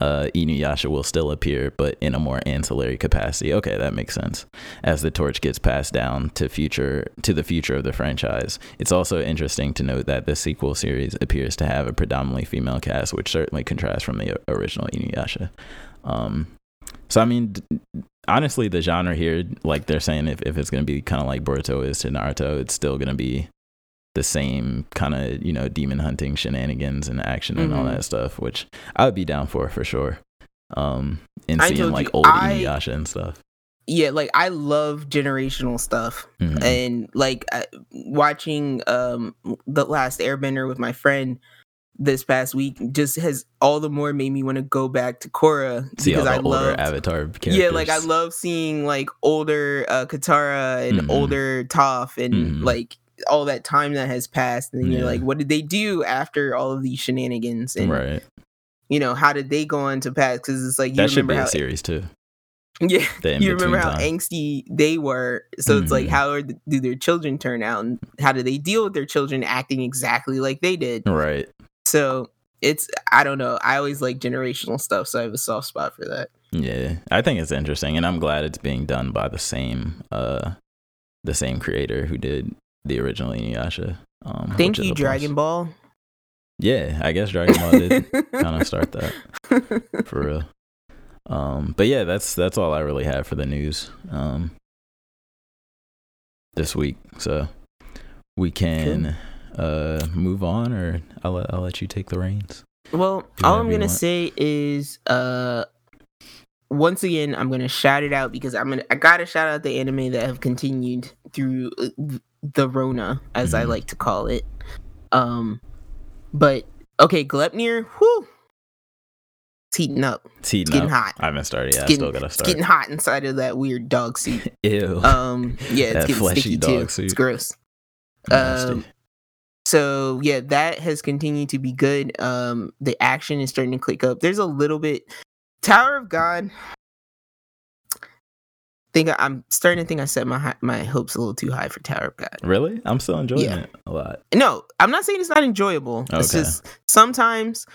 uh, Inuyasha will still appear, but in a more ancillary capacity. Okay, that makes sense. As the torch gets passed down to future to the future of the franchise, it's also interesting to note that the sequel series appears to have a predominantly female cast, which certainly contrasts from the original Inuyasha. Um, so I mean, honestly, the genre here, like they're saying, if, if it's gonna be kind of like Boruto is to Naruto, it's still gonna be the same kind of you know demon hunting shenanigans and action and Mm-hmm. all that stuff, which I would be down for for sure. Um, and seeing like you, old I- Inuyasha and stuff. yeah, like I love generational stuff. Mhm. and like uh, watching um the last airbender with my friend this past week just has all the more made me want to go back to Korra See because I love Avatar characters. yeah like I love seeing like older uh Katara and Mhm. older Toph and Mhm. like all that time that has passed and Yeah. you're like what did they do after all of these shenanigans and right. you know how did they go on to pass because it's like you That should be how a series too. yeah The you remember how time. angsty they were so it's like Mhm. how are th- do their children turn out and how do they deal with their children acting exactly like they did Right. so it's i don't know i always like generational stuff so i have a soft spot for that Yeah, I think it's interesting, and I'm glad it's being done by the same uh the same creator who did the original Inuyasha. Um, thank you a plus. dragon ball Yeah, I guess Dragon Ball did kind of start that for real. Um, but yeah, that's that's all I really have for the news um this week. So we can uh move on, or I'll let, I'll let you take the reins. well all i'm gonna say is uh once again i'm gonna shout it out because i'm gonna i gotta shout out the anime that have continued through uh, the rona as i Mhm. like to call it um but okay Gleipnir whew it's heating up It's heating getting up. hot. I haven't started yet. I getting- still gotta it's start. getting hot inside of that weird dog suit Ew. um yeah it's getting sticky too suit. it's gross Nasty. um, so yeah that has continued to be good um the action is starting to click up there's a little bit tower of god think i'm starting to think i set my my hopes a little too high for tower of god really? I'm still enjoying Yeah. it a lot. no i'm not saying it's not enjoyable it's just sometimes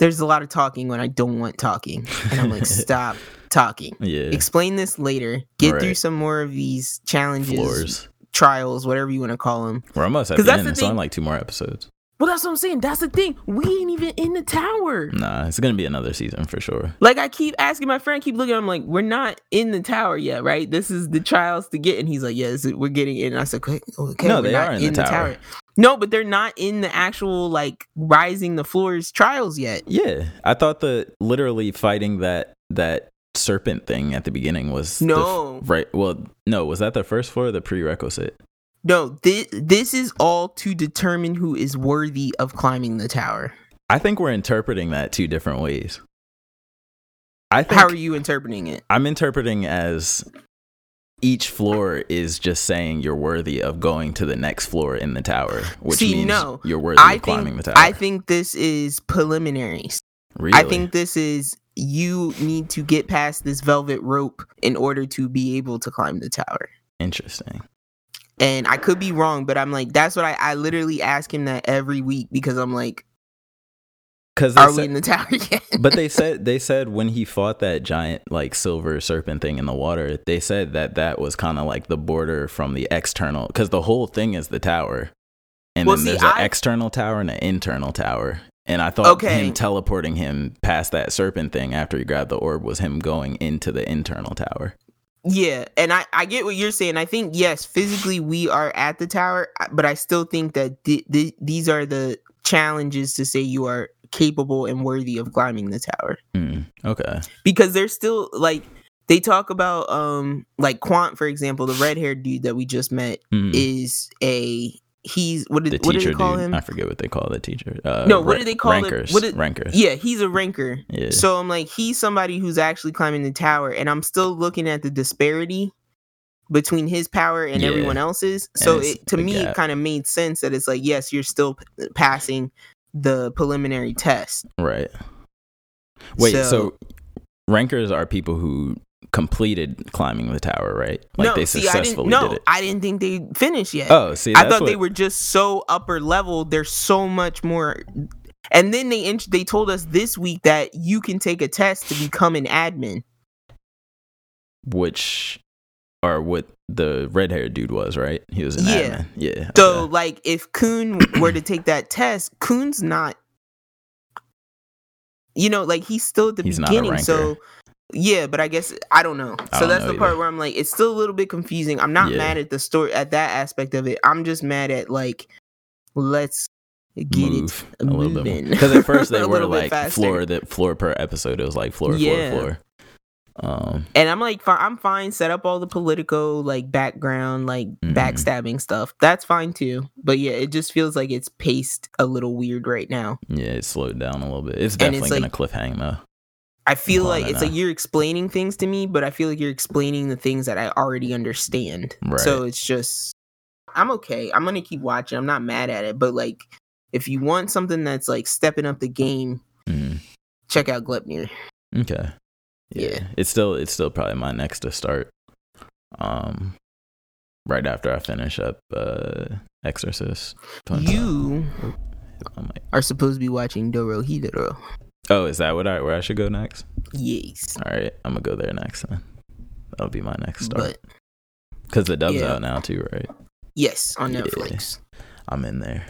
there's a lot of talking when i don't want talking and i'm like stop talking Yeah. explain this later get through some more of these challenges Floors. trials whatever you want to call them We're almost at the end. the It's thing- only like two more episodes. Well that's what i'm saying that's the thing we ain't even in the tower Nah, it's gonna be another season for sure. like i keep asking my friend keep looking i'm like we're not in the tower yet right this is the trials to get and he's like yes we're getting in and i said okay, okay No, they are in the tower. no but they're not in the actual like rising the floors trials yet Yeah, I thought the literally fighting that that serpent thing at the beginning was the f- No. right. Well, no, was that the first floor or the prerequisite? No this, this is all to determine who is worthy of climbing the tower I think we're interpreting that two different ways. I think how are you interpreting it I'm interpreting as each floor is just saying you're worthy of going to the next floor in the tower, which See, means no. you're worthy I of climbing think the tower. I think this is preliminaries. really? I think this is you need to get past this velvet rope in order to be able to climb the tower. interesting. And I could be wrong, but I'm like, that's what I, I literally ask him that every week because I'm like, Because are we in the tower yet? but they said they said when he fought that giant like silver serpent thing in the water, they said that that was kind of like the border from the external because the whole thing is the tower, and Well, then see, there's an I- external tower and an internal tower. And I thought Okay. him teleporting him past that serpent thing after he grabbed the orb was him going into the internal tower. Yeah, and I, I get what you're saying. I think yes, physically we are at the tower, but I still think that th- th- these are the challenges to say you are capable and worthy of climbing the tower. Hmm, okay. because they're still like they talk about um like Quant for example, the red haired dude that we just met Hmm. is a he's what the did what do teacher they call dude. him? I forget what they call the teacher. Uh, No, what ra- do they call it? rankers? What did- rankers. Yeah, he's a ranker. Yeah. So I'm like, he's somebody who's actually climbing the tower, and I'm still looking at the disparity between his power and Yeah. everyone else's. So it, to me, it kind of made sense that it's like, yes, you're still p- passing the preliminary test. Right. Wait, so, So- rankers are people who completed climbing the tower, right? Like no, they see, I didn't. No, did it. I didn't think they finished yet. Oh, see, I thought they were just so upper level. There's so much more. And then they int- they told us this week that you can take a test to become an admin. which are what the red haired dude was, right? He was an Yeah. admin. Yeah. So okay. like if Khun were to take that test, Khun's not you know, like he's still at the He's beginning. So. Yeah, but I guess I don't know. So don't that's know the part either. where I'm like, it's still a little bit confusing. I'm not Yeah. mad at the story at that aspect of it. I'm just mad at like let's get move it a little bit more. Because at first they were like floor that floor per episode. It was like floor, Yeah. floor, floor. Um, And I'm like, fi- I'm fine. Set up all the political like background, like Mhm. backstabbing stuff. That's fine too. But yeah, it just feels like it's paced a little weird right now. yeah, it slowed down a little bit. It's And it's definitely like- gonna cliffhang though. I feel Well, like don't it's like you're explaining things to me, but I feel like you're explaining the things that I already understand. Right. So it's just, I'm okay. I'm gonna keep watching. I'm not mad at it. But like, if you want something that's like stepping up the game, Mhm. check out Gleipnir. Okay. Yeah. Yeah. It's still it's still probably my next to start. Um right after I finish up uh Exorcist. You I'm like, are supposed to be watching Dorohedoro. Oh, is that what I where I should go next? Yes. All right, I'm gonna go there next then. That'll be my next start. Because the dub's yeah. out now too, right? yes, on Yeah. Netflix. I'm in there.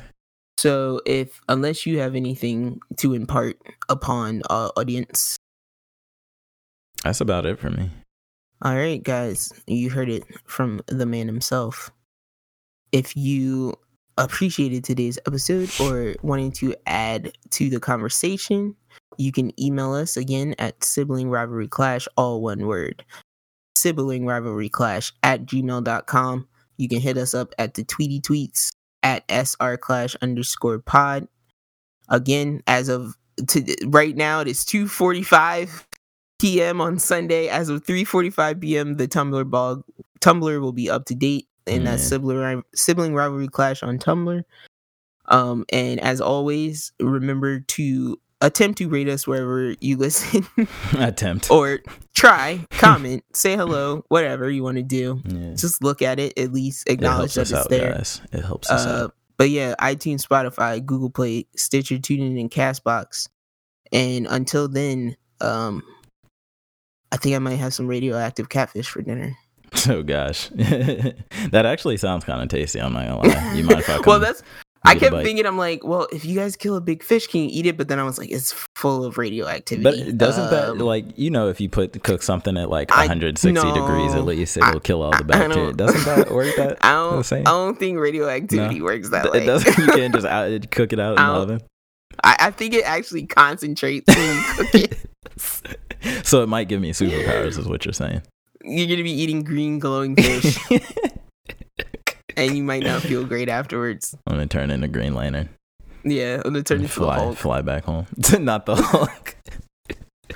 So if unless you have anything to impart upon our audience, That's about it for me. all right, guys, you heard it from the man himself. If you appreciated today's episode or wanting to add to the conversation, you can email us again at sibling rivalry clash, all one word, sibling rivalry clash at gmail.com. You can hit us up at the tweety tweets at sr clash underscore pod. Again, as of to, right now, it is 2.45 p.m. on Sunday. As of 3:45 p.m., the Tumblr blog Tumblr will be up to date, and that's Yeah. sibling sibling rivalry clash on Tumblr. Um, and as always, remember to attempt to rate us wherever you listen, Attempt. or try, comment, say hello, whatever you want to do. yeah. Just look at it, at least acknowledge helps that it's out, there. guys. It helps us Uh, out. but yeah, iTunes, Spotify, Google Play, Stitcher, TuneIn, and Castbox. And until then, um, I think I might have some radioactive catfish for dinner. Oh gosh, that actually sounds kind of tasty. I'm not gonna lie. You mind if I come? well, that's. I kept thinking, I'm like, well, if you guys kill a big fish, can you eat it? But then I was like, it's full of radioactivity. But doesn't that Um, like you know if you put cook something at like I- 160 degrees at least it'll I- kill all the bacteria? Doesn't that work that? I don't. I don't think radioactivity works that Th- way. It doesn't. You can't just out, cook it out in the oven. I, I think it actually concentrates when you cook it. so it might give me superpowers, is what you're saying. You're gonna be eating green glowing fish, and you might not feel great afterwards. I'm gonna turn into Green Lantern. Yeah, I'm gonna turn into the fly, Hulk. fly back home. Not the Hulk.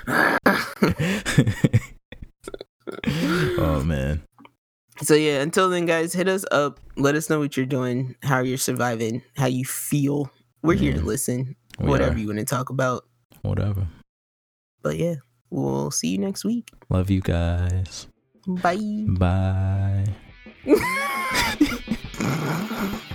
oh man. So yeah, until then, guys, hit us up. Let us know what you're doing, how you're surviving, how you feel. We're here to mm-hmm. listen, We whatever are. you want to talk about. Whatever. But yeah, we'll see you next week. Love you guys. Bye. Bye. Mm-hmm.